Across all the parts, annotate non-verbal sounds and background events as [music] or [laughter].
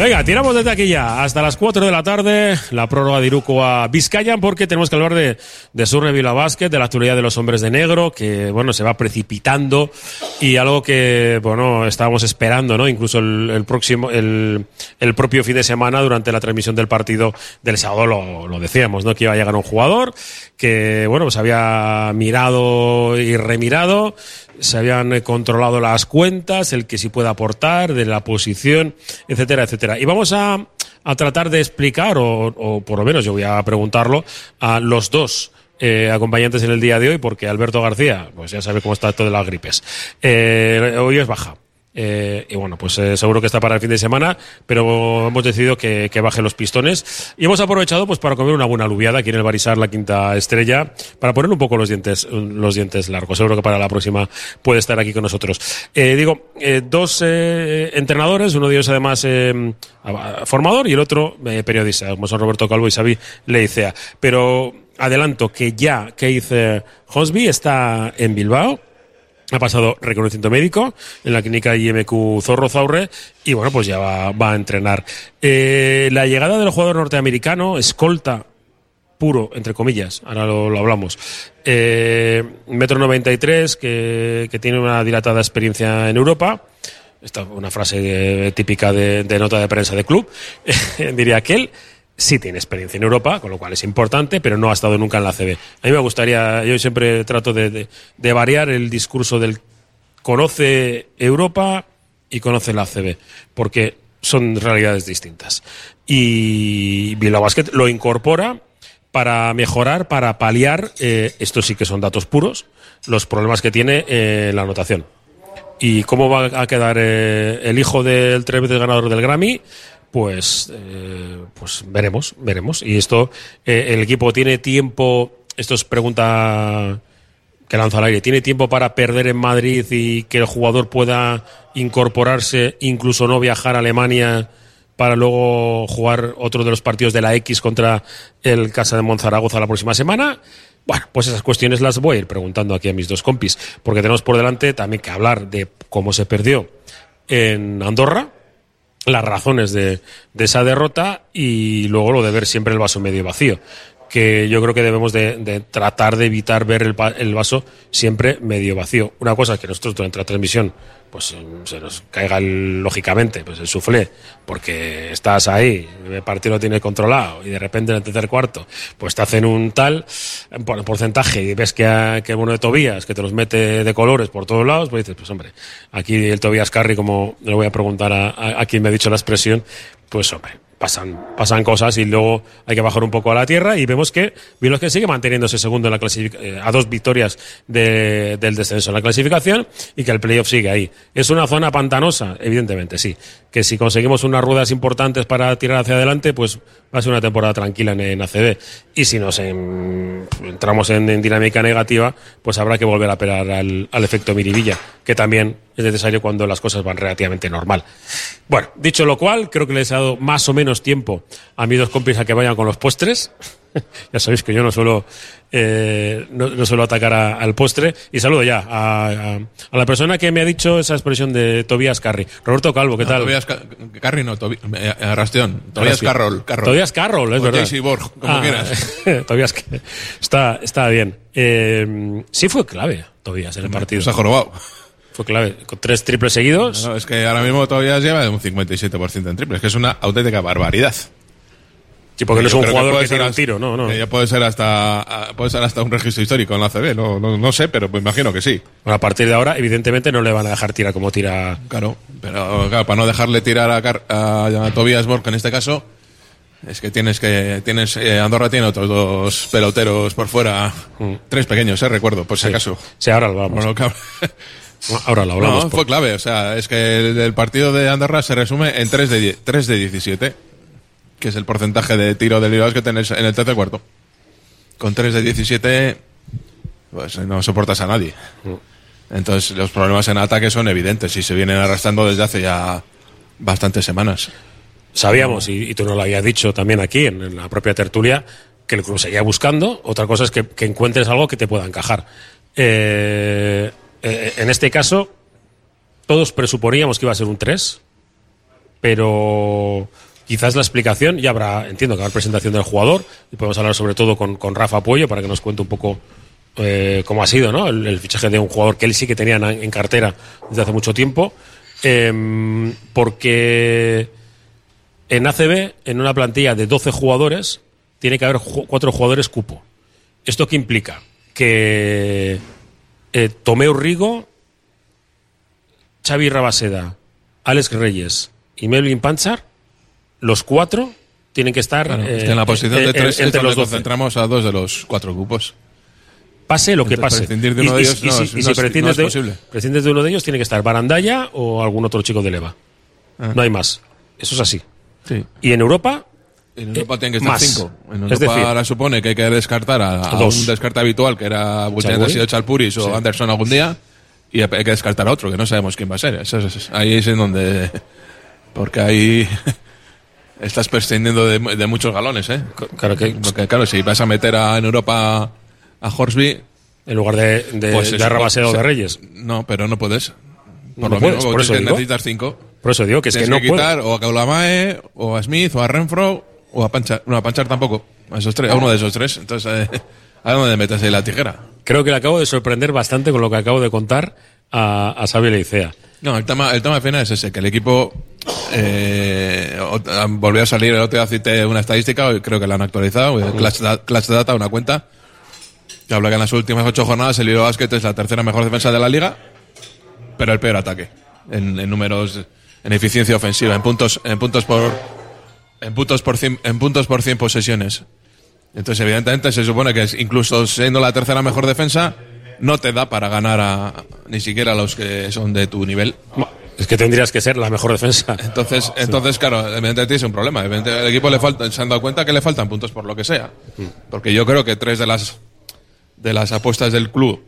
Venga, tiramos desde aquí ya hasta las 4 de la tarde la prórroga de Iruko a Vizcaya porque tenemos que hablar de, de Surre Vila Basket, de la actualidad de los hombres de negro, que bueno, se va precipitando y algo que bueno, estábamos esperando, ¿no? Incluso el, el próximo, el, el, propio fin de semana durante la transmisión del partido del sábado lo, lo, decíamos, ¿no? Que iba a llegar un jugador que bueno, pues había mirado y remirado, se habían controlado las cuentas, el que sí puede aportar, de la posición, etcétera, etcétera. Y vamos a, a tratar de explicar, o, o, por lo menos yo voy a preguntarlo, a los dos. Eh, acompañantes en el día de hoy, porque Alberto García, pues ya sabe cómo está todo de las gripes. Eh, hoy es baja. Eh, y bueno, pues eh, seguro que está para el fin de semana, pero hemos decidido que, que, baje los pistones. Y hemos aprovechado pues para comer una buena aluviada aquí en el Barisar, la quinta estrella, para poner un poco los dientes, los dientes largos. Seguro que para la próxima puede estar aquí con nosotros. Eh, digo, eh, dos eh, entrenadores, uno de ellos además formador y el otro periodista, como son Roberto Calvo y Xavi Leicea. Pero adelanto que ya Keith Hosby está en Bilbao ha pasado reconocimiento médico en la clínica IMQ Zorro Zaurre y bueno, pues ya va, a entrenar. Eh, la llegada del jugador norteamericano, escolta puro, entre comillas, ahora lo, hablamos, eh, metro 93, que, que tiene una dilatada experiencia en Europa, esta una frase típica de, de nota de prensa de club, [laughs] diría aquel, sí tiene experiencia en Europa, con lo cual es importante, pero no ha estado nunca en la CB. A mí me gustaría, yo siempre trato de, variar el discurso del conoce Europa y conoce la CB, porque son realidades distintas. Y Bilbao Basket lo incorpora para mejorar, para paliar, eh, estos sí que son datos puros, los problemas que tiene eh, la anotación. ¿Y cómo va a quedar eh, el hijo del tres veces ganador del Grammy? Pues, eh, pues veremos, veremos. Y esto, eh, el equipo tiene tiempo, esto es pregunta que lanza al aire, ¿tiene tiempo para perder en Madrid y que el jugador pueda incorporarse, incluso no viajar a Alemania para luego jugar otro de los partidos de la X contra el Casa de Monzaragoza la próxima semana? Bueno, pues esas cuestiones las voy a ir preguntando aquí a mis dos compis, porque tenemos por delante también que hablar de cómo se perdió en Andorra, las razones de, de, esa derrota y luego lo de ver siempre el vaso medio vacío que yo creo que debemos de, tratar de evitar ver el, el, vaso siempre medio vacío. Una cosa es que nosotros durante la transmisión pues se nos caiga lógicamente pues el suflé porque estás ahí, el partido lo tiene controlado y de repente en el tercer cuarto pues te hacen un tal por porcentaje y ves que, que uno de Tobías que te los mete de colores por todos lados, pues dices, pues hombre, aquí el Tobías Carri, como le voy a preguntar a, a, a quien me ha dicho la expresión, pues hombre, pasan, pasan cosas y luego hay que bajar un poco a la tierra y vemos que que sigue manteniéndose segundo en la clasificación, eh, a dos victorias de, del descenso en la clasificación y que el playoff sigue ahí. ¿Es una zona pantanosa? Evidentemente, sí. Que si conseguimos unas ruedas importantes para tirar hacia adelante, pues va a ser una temporada tranquila en, en ACB. Y si nos en, entramos en, en, dinámica negativa, pues habrá que volver a apelar al, al efecto Miribilla, que también es necesario cuando las cosas van relativamente normal. Bueno, dicho lo cual, creo que les he dado más o menos tiempo a mis dos compis a que vayan con los postres. [laughs] ya sabéis que yo no suelo, eh, no, no, suelo atacar a, al postre. Y saludo ya a, a, a, la persona que me ha dicho esa expresión de Tobías Carri. Roberto Calvo, ¿qué no, tal? Tobías Carri no, Tobi eh, Rastión. Tobías Carroll, Carroll. Tobías Carroll, es o verdad. Borg, como ah, quieras. [laughs] Tobías está, está bien. Eh, sí fue clave Tobías en el partido. Se ha jorobado. Fue clave. Con tres triples seguidos. No, es que ahora mismo todavía lleva un 57% en triples, que es una auténtica barbaridad. Sí, porque no es un jugador que, que tira un tiro, no, no. Ya puede ser hasta puede ser hasta un registro histórico en la CB, no, no, no sé, pero me imagino que sí. Bueno, a partir de ahora, evidentemente, no le van a dejar tirar como tira. Claro, pero claro, para no dejarle tirar a, Car a, a Tobias Borg en este caso, es que tienes que tienes eh, Andorra tiene otros dos peloteros por fuera, mm. tres pequeños, eh, recuerdo, por si sí. acaso. Sí, ahora lo vamos. Bueno. [laughs] Ahora lo hablamos. No, fue clave. O sea, es que el, el, partido de Andorra se resume en 3 de, 10, 3 de 17, que es el porcentaje de tiro de libras que tenéis en el tercer cuarto. Con 3 de 17, pues no soportas a nadie. Entonces, los problemas en ataque son evidentes y se vienen arrastrando desde hace ya bastantes semanas. Sabíamos, y, y tú nos lo habías dicho también aquí, en, en, la propia tertulia, que el club seguía buscando. Otra cosa es que, que encuentres algo que te pueda encajar. Eh, eh, en este caso, todos presuponíamos que iba a ser un 3. pero quizás la explicación, ya habrá, entiendo que habrá presentación del jugador, y podemos hablar sobre todo con, con Rafa Apoyo para que nos cuente un poco eh, cómo ha sido ¿no? el, fichaje de un jugador que él sí que tenía en, cartera desde hace mucho tiempo, em, porque en ACB, en una plantilla de 12 jugadores, tiene que haber cuatro jugadores cupo. ¿Esto qué implica? Que eh, Tomeu Rigo, Xavi Rabaseda, Alex Reyes y Melvin Panchar, los cuatro tienen que estar Claro, eh, es que en la posición eh, de eh, tres es entre los 12. concentramos a dos de los cuatro grupos. Pase lo que Entonces, pase. prescindir de uno de ellos no si, y no prescindes, no de, posible. prescindes de uno de ellos, tiene que estar Barandaya o algún otro chico de Leva. Ah. No hay más. Eso es así. Sí. Y en Europa, En Europa Eh, tienen que estar más. cinco. En Es Europa decir- ahora supone que hay que descartar a, a un descarte habitual, que era Buchanan ha sido Chalpuris o Anderson algún día, y hay que descartar a otro, que no sabemos quién va a ser. Eso es- ahí es en donde... Porque ahí [laughs] estás prescindiendo de, de muchos galones, ¿eh? claro que Porque claro, si vas a meter a, en Europa a Horsby, en lugar de, de, pues de o sí. de Reyes. No, pero no puedes. No Por lo por eso tienes que digo. necesitas cinco. Por eso digo que es que Tienes no que puede. quitar o a Kaulamae, o a Smith, o a Renfro, o a Panchar. No, a Panchar tampoco. A esos tres, a uno de esos tres. Entonces, eh, [laughs] ¿a dónde metes ahí la tijera? Creo que le acabo de sorprender bastante con lo que acabo de contar a, a Xavi Leicea. No, el tema, el tema de final es ese, que el equipo eh, ah, volvió a salir, el otro día cité una estadística, hoy creo que la han actualizado, Clutch Data, una cuenta, que habla que en las últimas ocho jornadas el Lilo Basket es la tercera mejor defensa de la liga, pero el peor ataque, en, en números, en eficiencia ofensiva, en puntos, en puntos por, en puntos por cien, en puntos por 100 posesiones. Entonces, evidentemente, se supone que es- incluso siendo la tercera mejor defensa, no te da para ganar a, ni siquiera a los que son de tu nivel. Es que tendrías que ser la mejor defensa. Entonces, entonces claro, evidentemente tienes un problema. Evidentemente, el equipo le falta, se han dado cuenta que le faltan puntos por lo que sea. Porque yo creo que tres de las de las apuestas del club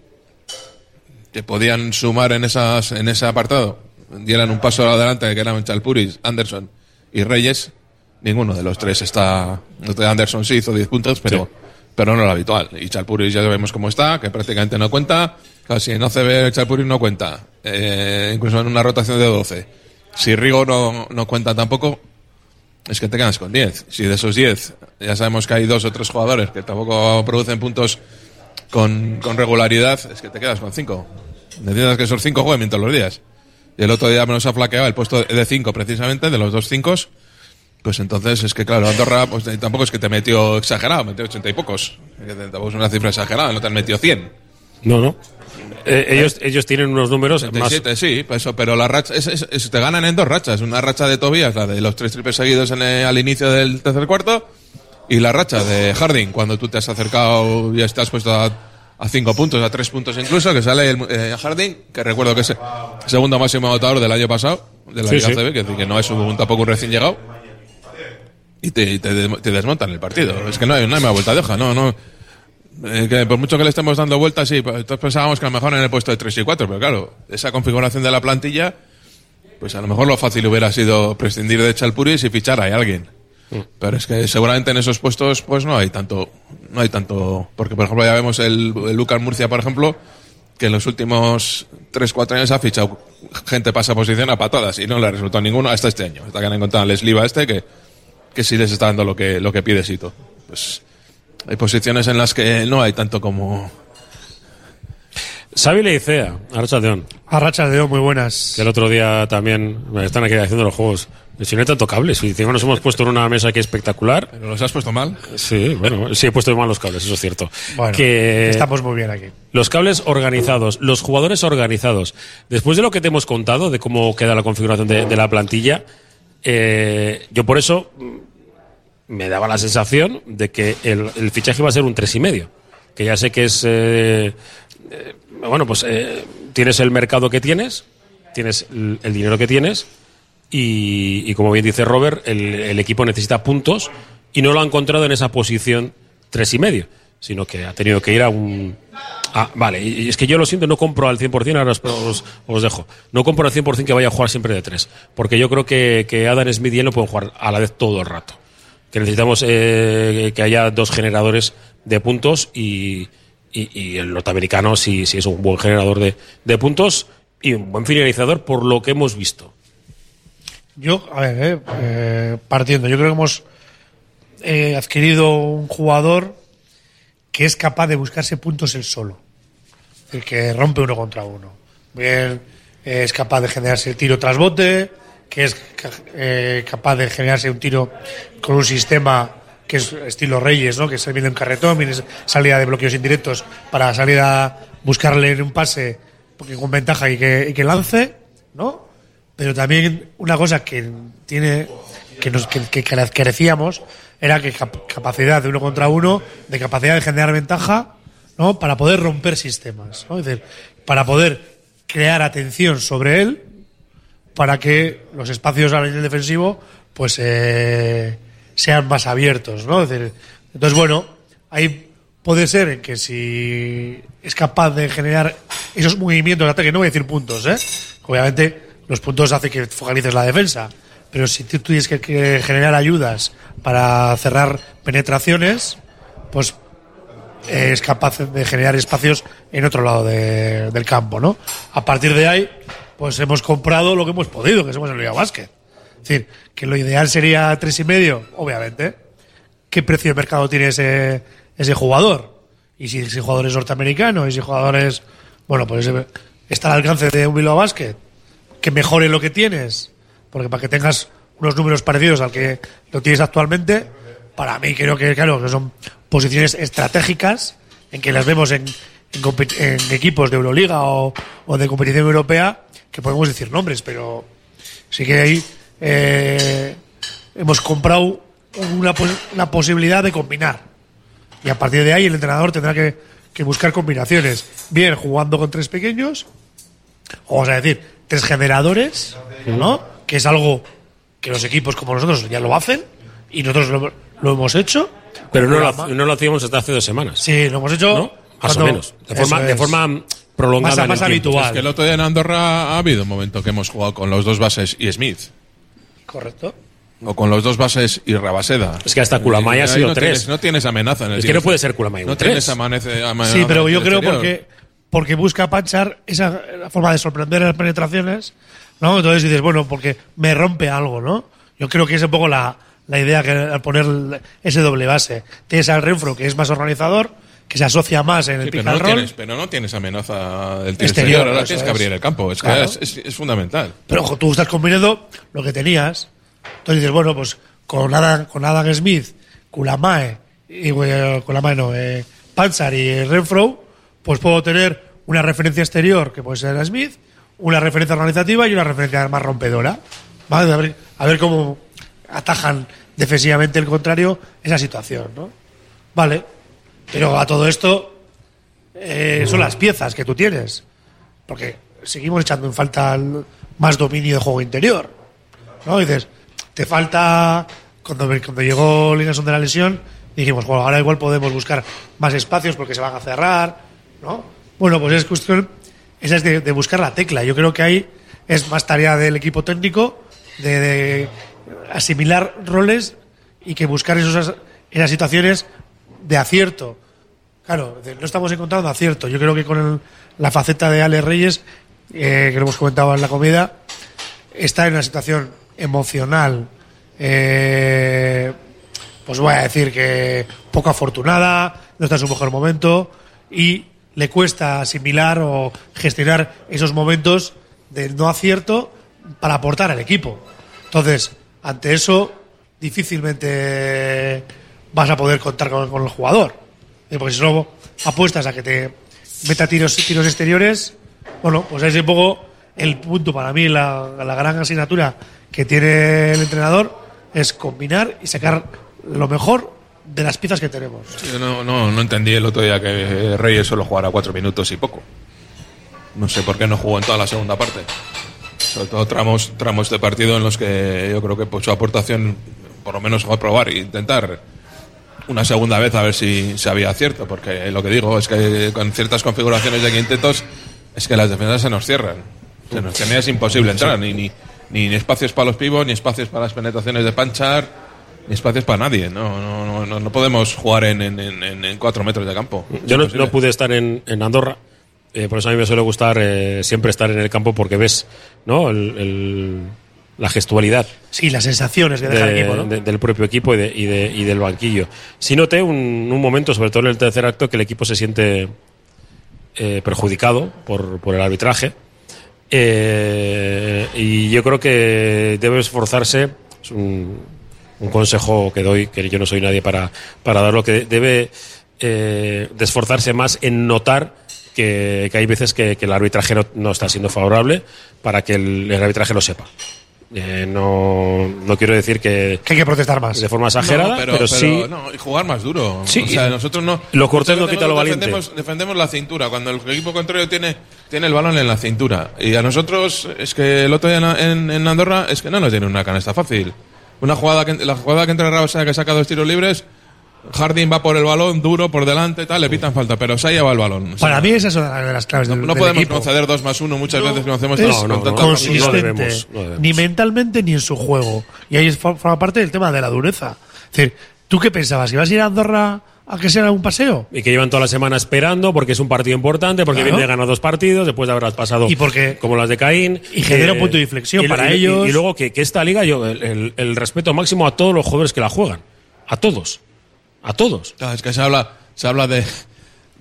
que podían sumar en esas en ese apartado dieran un paso adelante que eran Chalpuris, Anderson y Reyes. Ninguno de los tres está. Anderson sí hizo 10 puntos, pero, pero no lo habitual. Y Chalpuris ya sabemos cómo está, que prácticamente no cuenta. Casi en OCB Chalpuris no cuenta. Eh, incluso en una rotación de 12. Si Rigo no, no cuenta tampoco, es que te quedas con 10. Si de esos 10 ya sabemos que hay dos o tres jugadores que tampoco producen puntos con, con regularidad, es que te quedas con 5. Necesitas que esos 5 jueguen mientras los días. Y el otro día nos ha flaqueado el puesto de 5 precisamente, de los dos 5 pues entonces es que claro, Andorra pues, tampoco es que te metió exagerado, metió 80 y pocos. Tampoco es una cifra exagerada, no te han metido 100. No, no. Eh, ellos, ellos tienen unos números más. 37, sí, pues eso, pero la racha, es, es- es- te ganan en dos rachas. Una racha de Tobías, la de los tres triples seguidos en el- al inicio del tercer cuarto, y la racha de Harding, cuando tú te has acercado y estás puesto a, a cinco puntos, a tres puntos incluso, que sale el, eh, Harding, que recuerdo que es el segundo máximo anotador del año pasado, de la Sí, Liga sí. CB, que, que no es un, tampoco un recién llegado, y te, te, te desmontan el partido. Es que no hay, no hay más vuelta de hoja, no, no. Eh, que por mucho que le estemos dando vueltas, sí, todos pensábamos que a lo mejor en el puesto de 3 y 4, pero claro, esa configuración de la plantilla, pues a lo mejor lo fácil hubiera sido prescindir de Chalpuris y fichar a alguien. Pero es que seguramente en esos puestos pues no hay tanto, no hay tanto, porque por ejemplo ya vemos el, el Lucas Murcia, por ejemplo, que en los últimos 3-4 años ha fichado gente pasa posición a patadas y no le ha resultado ninguno hasta este año, hasta que han encontrado al Sliva este que, que sí les está dando lo que, lo que pide Sito. Pues hay posiciones en las que no hay tanto como... Xavi Leicea, Archa León, A rachas de muy buenas. que el otro día también me están aquí haciendo los juegos. Si no hay tanto cables, y encima nos hemos puesto en una mesa aquí espectacular. ¿Pero los has puesto mal? Sí, bueno, sí he puesto mal los cables, eso es cierto. Bueno, que estamos muy bien aquí. los cables organizados, los jugadores organizados. Después de lo que te hemos contado, de cómo queda la configuración de, de la plantilla, eh, yo por eso me daba la sensación de que el, fichaje iba a ser un tres y medio. Que ya sé que es. eh, eh, bueno, pues eh, tienes el mercado que tienes, tienes el, el dinero que tienes, y, como bien dice Robert, el equipo necesita puntos y no lo ha encontrado en esa posición tres y medio, sino que ha tenido que ir a un. Ah, vale, y es que yo lo siento, no compro al 100%, ahora os, os, dejo. No compro al 100% que vaya a jugar siempre de tres, porque yo creo que, que Adam Smith y él no pueden jugar a la vez todo el rato. Que necesitamos eh, que haya dos generadores de puntos y, y, el norteamericano sí, sí es un buen generador de, de puntos y un buen finalizador por lo que hemos visto. Yo, a ver, eh, eh, partiendo, yo creo que hemos eh, adquirido un jugador que es capaz de buscarse puntos él solo. Es decir, que rompe uno contra uno. Bien, es capaz de generarse el tiro tras bote, que es eh, capaz de generarse un tiro con un sistema que es estilo Reyes, ¿no? que se viene en carretón, viene salida de bloqueos indirectos para salir a buscarle un pase porque con ventaja y que, y que lance, ¿no? Pero también una cosa que tiene que nos que, que carecíamos era que cap- capacidad de uno contra uno, de capacidad de generar ventaja, ¿no? Para poder romper sistemas, ¿no? Decir, para poder crear atención sobre él, para que los espacios a nivel defensivo, pues eh, sean más abiertos, ¿no? Entonces bueno, ahí puede ser que si es capaz de generar esos movimientos de ataque, no voy a decir puntos, ¿eh? Obviamente los puntos hacen que focalices la defensa, pero si tú tienes que, generar ayudas para cerrar penetraciones, pues eh, es capaz de generar espacios en otro lado de- del campo, ¿no? A partir de ahí, pues hemos comprado lo que hemos podido, que somos el Liga Basket. Es decir, que lo ideal sería tres y medio, obviamente. ¿Qué precio de mercado tiene ese, jugador? Y si ese jugador es norteamericano, y si el jugador es, bueno, pues ese- está al alcance de un Bilbao Basket, que mejore lo que tienes, porque para que tengas unos números parecidos al que lo tienes actualmente, para mí creo que, claro, que son posiciones estratégicas en que las vemos en, en en equipos de Euroliga o, de competición europea, que podemos decir nombres, pero sí que ahí eh, hemos comprado una, una posibilidad de combinar. Y a partir de ahí el entrenador tendrá que, buscar combinaciones. Bien jugando con tres pequeños, o vamos decir, tres generadores, ¿no? Que es algo que los equipos como nosotros ya lo hacen y nosotros lo, lo hemos hecho. Pero no lo, no lo hacíamos hasta hace dos semanas. Sí, lo hemos hecho. ¿no? Más o menos. De forma, de forma prolongada. Más- en más habitual. Es que el otro día en Andorra ha habido un momento que hemos jugado con los dos bases y Smith. Correcto. O con los dos bases y Rabaseda. Es que hasta Kulamay ha sido no tres. Tienes, no tienes amenaza en el Es que no puede ser Kulamay un No tres. tienes amanece, ama- Sí, pero yo creo exterior. porque, porque busca Panchar esa la forma de sorprender en las penetraciones, ¿no? Entonces dices, bueno, porque me rompe algo, ¿no? Yo creo que es un poco la, la idea que al poner ese doble base. Tienes al Renfro, que es más organizador, que se asocia más en el Sí, pick pero, no roll. tienes, pero no tienes amenaza del tiro Exterior, exterior. Ahora tienes que es. abrir el campo. Es Claro. que es, es- es fundamental. Pero ojo, tú estás combinando lo que tenías. Entonces dices, bueno, pues con Adam, con Adam Smith, Kulamae, y eh, Kulamae no, eh, Panzar y Renfro, pues puedo tener una referencia exterior, que puede ser Smith, una referencia organizativa y una referencia más rompedora. ¿Vale? A ver, a ver cómo atajan defensivamente el contrario esa situación, ¿no? Vale. Pero a todo esto eh, son las piezas que tú tienes. Porque seguimos echando en falta más dominio de juego interior. ¿No? Dices, te falta. Cuando, cuando llegó Linson de la lesión, dijimos, bueno, ahora igual podemos buscar más espacios porque se van a cerrar. ¿No? Bueno, pues es cuestión. Esa es de, buscar la tecla. Yo creo que ahí es más tarea del equipo técnico de, asimilar roles y que buscar esos, esas situaciones de acierto. Claro, no estamos encontrando acierto. Yo creo que con el- la faceta de Ale Reyes, eh, que lo hemos comentado en la comida, está en una situación emocional, eh, pues voy a decir que poco afortunada, no está en su mejor momento y le cuesta asimilar o gestionar esos momentos de no acierto para aportar al equipo. Entonces, ante eso, difícilmente vas a poder contar con, con el jugador. Eh, Porque si solo apuestas a que te meta tiros, tiros exteriores, bueno, pues es un poco el punto para mí, la, la gran asignatura que tiene el entrenador es combinar y sacar lo mejor de las piezas que tenemos. Yo no, no, no entendí el otro día que Reyes solo jugara cuatro minutos y poco. No sé por qué no jugó en toda la segunda parte. Sobre todo tramos, tramos de partido en los que yo creo que pues, su aportación, por lo menos fue a probar e intentar una segunda vez a ver si, si había acierto. Porque lo que digo es que con ciertas configuraciones de quintetos es que las defensas se nos cierran. Se nos es imposible entrar. Ni, ni, ni espacios para los pibos, ni espacios para las penetraciones de panchar, espacios para nadie. No, no, no, no, no podemos jugar en, en, en, en cuatro metros de campo. Yo no, pude estar en, en Andorra, eh, por eso a mí me suele gustar eh, siempre estar en el campo porque ves ¿no? el, el- la gestualidad Sí, las sensaciones que deja el equipo, ¿no? de- del propio equipo y, de- y de- y del banquillo. Sí noté un, un momento, sobre todo en el tercer acto, que el equipo se siente eh, perjudicado por, por el arbitraje. Eh, y yo creo que debe esforzarse, es un, un consejo que doy, que yo no soy nadie para, para darlo, que debe eh, de esforzarse más en notar que, que hay veces que, que el arbitraje no, no está siendo favorable para que el, el arbitraje lo sepa. Eh, no, no quiero decir que Que hay que protestar más. de forma exagerada, No, pero, sí. no, y jugar más duro. Sí, o sea, nosotros no. lo cortés no quita lo valiente. Defendemos, defendemos la cintura. Cuando el equipo contrario tiene, tiene el balón en la cintura. Y a nosotros, es que el otro día en, en Andorra, es que no nos tiene una canasta fácil. Una jugada que, la jugada que entra Rabasa que saca dos tiros libres. Harding va por el balón, duro por delante, tal, le pitan falta, pero se ha llevado el balón. O sea, Para mí es una de las claves no, del, no del podemos equipo. conceder dos más uno muchas veces que no hacemos Es No, no, consistente, debemos, no debemos. ni mentalmente ni en su juego. Y ahí es- forma parte del tema de la dureza. Es decir, ¿tú qué pensabas? ¿Que ibas a ir a Andorra a que sea un paseo? Y que llevan toda la semana esperando porque es un partido importante, porque Claro. viene de ganar dos partidos después de haberlas pasado Y porque- como las de Caín. Eh, y genera un punto de inflexión y para y- y- ellos. Y, luego que, que esta liga, yo, el, el- el respeto máximo a todos los jugadores que la juegan. A todos. A todos. Claro, es que se habla, se habla de,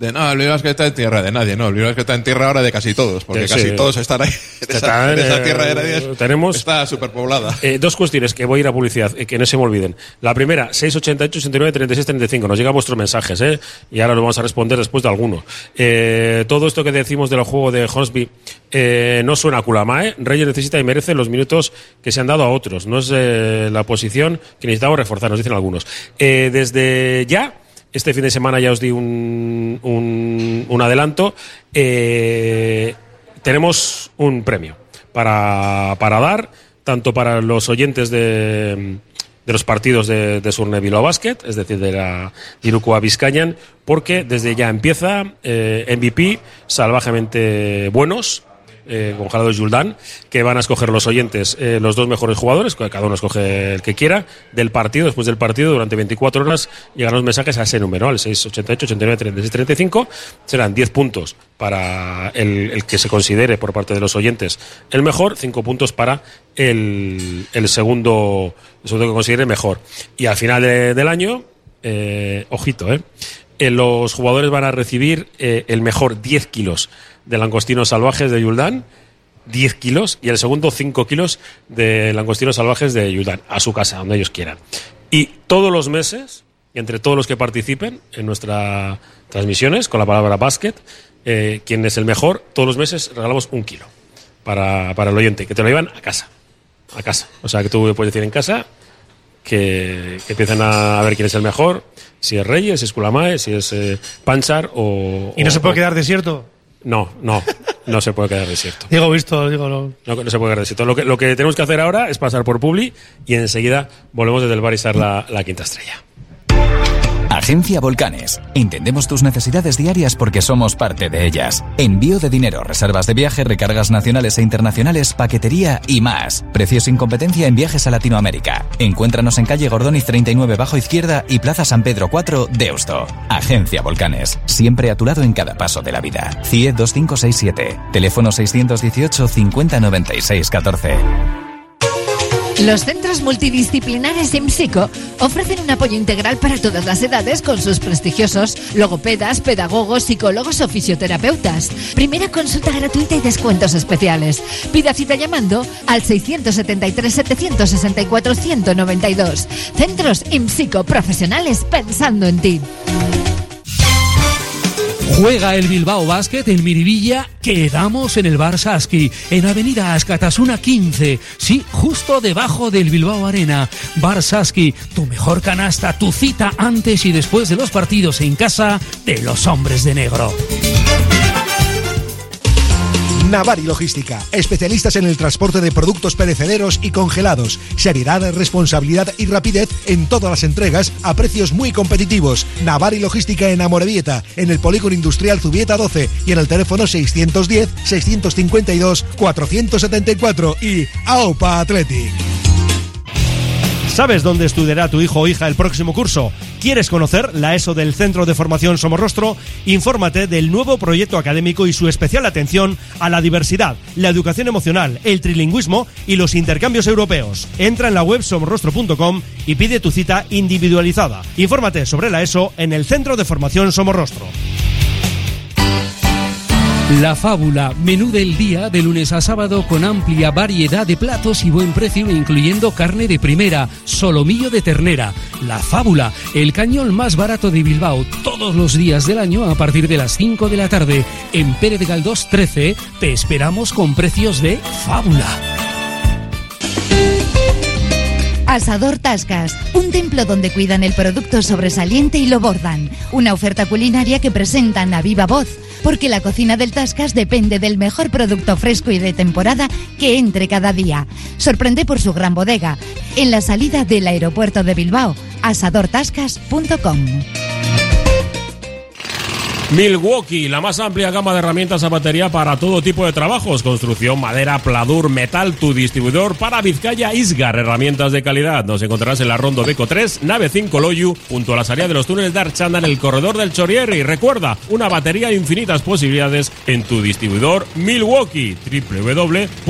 de no, el Bilbao que está en tierra de nadie, no, el Bilbao que está en tierra ahora de casi todos, porque Sí, casi sí. todos están ahí. [laughs] Esa, Están, esa eh, tierra de nadie es- tenemos- está superpoblada. Eh, dos cuestiones que voy a ir a publicidad, eh, que no se me olviden. La primera, 688 69 36 35. Nos llegan vuestros mensajes, ¿eh? Y ahora lo vamos a responder después de alguno. Eh, todo esto que decimos del juego de Hornsby eh, no suena a Kulama, ¿eh? Reyes necesita y merece los minutos que se han dado a otros. No es eh, la posición que necesitamos reforzar, nos dicen algunos. Eh, desde ya. Este fin de semana ya os di un, un, adelanto. Eh, tenemos un premio para, para dar, tanto para los oyentes de, de los partidos de, de Surne Bilbao Basket, es decir, de la Irukoa Vizcayan, porque desde ya empieza eh, MVP salvajemente buenos. Eh, con y Juldán, que van a escoger los oyentes eh, los dos mejores jugadores, cada uno escoge el que quiera, del partido, después del partido, durante 24 horas, llegan los mensajes a ese número, al 688 89 36 35, serán 10 puntos para el, que se considere por parte de los oyentes el mejor, 5 puntos para el, segundo, el segundo que considere mejor. Y al final de- del año, eh, ojito, eh, eh, los jugadores van a recibir el mejor 10 kilos de langostinos salvajes de Yuldán, 10 kilos, y el segundo 5 kilos de langostinos salvajes de Yuldán, a su casa, donde ellos quieran. Y todos los meses, y entre todos los que participen en nuestras transmisiones, con la palabra basket, eh, quien es el mejor, todos los meses regalamos un kilo para, para el oyente, que te lo llevan a casa. A casa. O sea, que tú puedes decir en casa que, que empiezan a ver quién es el mejor, si es Reyes, si es Kulamae, si es eh, Panchar o... ¿Y no o- se puede o- quedar desierto? No, no, no se puede quedar desierto. Digo, visto, digo, no. No, no se puede quedar desierto. Lo que, lo que tenemos que hacer ahora es pasar por Publi y enseguida volvemos desde el bar y la, la quinta estrella. Agencia Volcanes. Entendemos tus necesidades diarias porque somos parte de ellas. Envío de dinero, reservas de viaje, recargas nacionales e internacionales, paquetería y más. Precios sin competencia en viajes a Latinoamérica. Encuéntranos en calle Gordóniz 39 bajo izquierda y Plaza San Pedro 4, Deusto. Agencia Volcanes. Siempre a tu lado en cada paso de la vida. CIE 2567. Teléfono 618 50 96 14. Los centros multidisciplinares IMSICO ofrecen un apoyo integral para todas las edades con sus prestigiosos logopedas, pedagogos, psicólogos o fisioterapeutas. Primera consulta gratuita y descuentos especiales. Pida cita llamando al 673-764-192. Centros IMSICO profesionales pensando en ti. Juega el Bilbao Basket en Miribilla. Quedamos en el Bar Saski, en Avenida Ascatasuna 15. Sí, justo debajo del Bilbao Arena. Bar Saski, tu mejor canasta, tu cita antes y después de los partidos en casa de los hombres de negro. Navari Logística, especialistas en el transporte de productos perecederos y congelados. Seriedad, responsabilidad y rapidez en todas las entregas a precios muy competitivos. Navari Logística en Amorebieta, en el Polígono Industrial Zubieta 12 y en el teléfono 610-652-474 y AOPA Athletic. ¿Sabes dónde estudiará tu hijo o hija el próximo curso? ¿Quieres conocer la ESO del Centro de Formación Somorrostro? Infórmate del nuevo proyecto académico y su especial atención a la diversidad, la educación emocional, el trilingüismo y los intercambios europeos. Entra en la web somorrostro.com y pide tu cita individualizada. Infórmate sobre la ESO en el Centro de Formación Somorrostro. La Fábula, menú del día de lunes a sábado con amplia variedad de platos y buen precio incluyendo carne de primera, solomillo de ternera. La Fábula, el cañón más barato de Bilbao, todos los días del año a partir de las 5 de la tarde. En Pérez Galdós 13 te esperamos con precios de Fábula. Asador Tascas, un templo donde cuidan el producto sobresaliente y lo bordan. Una oferta culinaria que presentan a viva voz, porque la cocina del Tascas depende del mejor producto fresco y de temporada que entre cada día. Sorprende por su gran bodega, en la salida del aeropuerto de Bilbao, asadortascas.com. Milwaukee, la más amplia gama de herramientas a batería para todo tipo de trabajos, construcción, madera, pladur, metal, tu distribuidor para Vizcaya Isgar, herramientas de calidad. Nos encontrarás en la Rondo Beco 3, nave 5 Loyu, junto a la salida de los túneles de Archanda en el corredor del Chorier. Y recuerda, una batería de infinitas posibilidades en tu distribuidor Milwaukee, www.isgar.es.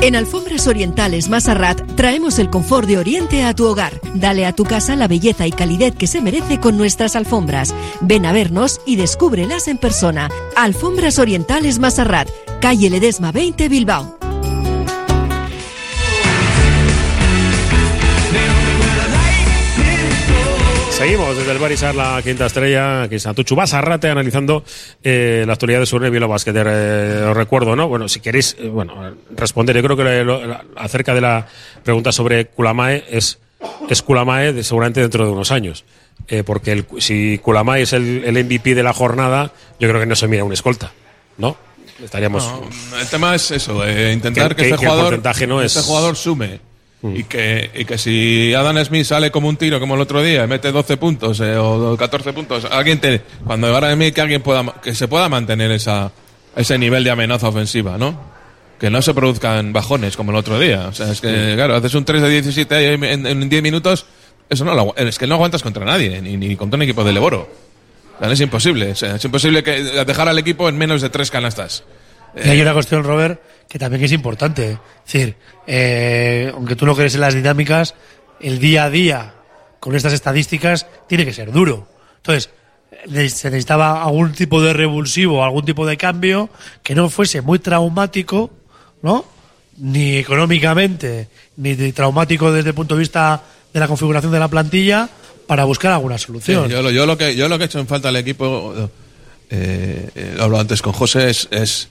En Alfombras Orientales Masarrat traemos el confort de Oriente a tu hogar. Dale a tu casa la belleza y calidez que se merece con nuestras alfombras. Ven a vernos y descúbrelas en persona. Alfombras Orientales Masarrat, calle Ledesma 20 Bilbao. Seguimos desde el Barisar, la quinta estrella, aquí está Tuchu Basarrate analizando eh, la actualidad de Surne Vilo Basket. Eh, os recuerdo, ¿no? Bueno, si queréis, eh, bueno, responder, yo creo que lo- lo- acerca de la pregunta sobre Kulamae es, es Kulamae de- seguramente dentro de unos años. Eh, porque el- si Kulamae es el, el MVP de la jornada, yo creo que no se mira un escolta, ¿no? Estaríamos. No, el tema es eso, eh, intentar Que- que, que- este que jugador no es- Mm. este jugador sume. Y que, y que si Adam Smith sale como un tiro como el otro día, y mete 12 puntos eh, o 14 puntos, alguien te, cuando Adam Smith que alguien pueda, que se pueda mantener esa, ese nivel de amenaza ofensiva, ¿no? Que no se produzcan bajones como el otro día. O sea, es que, claro, haces un 3 de 17 ahí en, en 10 minutos, eso no lo es que no aguantas contra nadie, ni, ni contra un equipo de Leboro. O sea, es imposible. O sea, es imposible que dejar al equipo en menos de tres canastas. Y hay una cuestión, Robert, que también es importante. Es decir, eh, aunque tú no crees en las dinámicas, el día a día con estas estadísticas tiene que ser duro. Entonces, se necesitaba algún tipo de revulsivo, algún tipo de cambio que no fuese muy traumático, ¿no? Ni económicamente, ni traumático desde el punto de vista de la configuración de la plantilla para buscar alguna solución. yo, lo, yo, lo que, yo lo que he hecho en falta al equipo, eh, eh, lo hablo antes con José, es,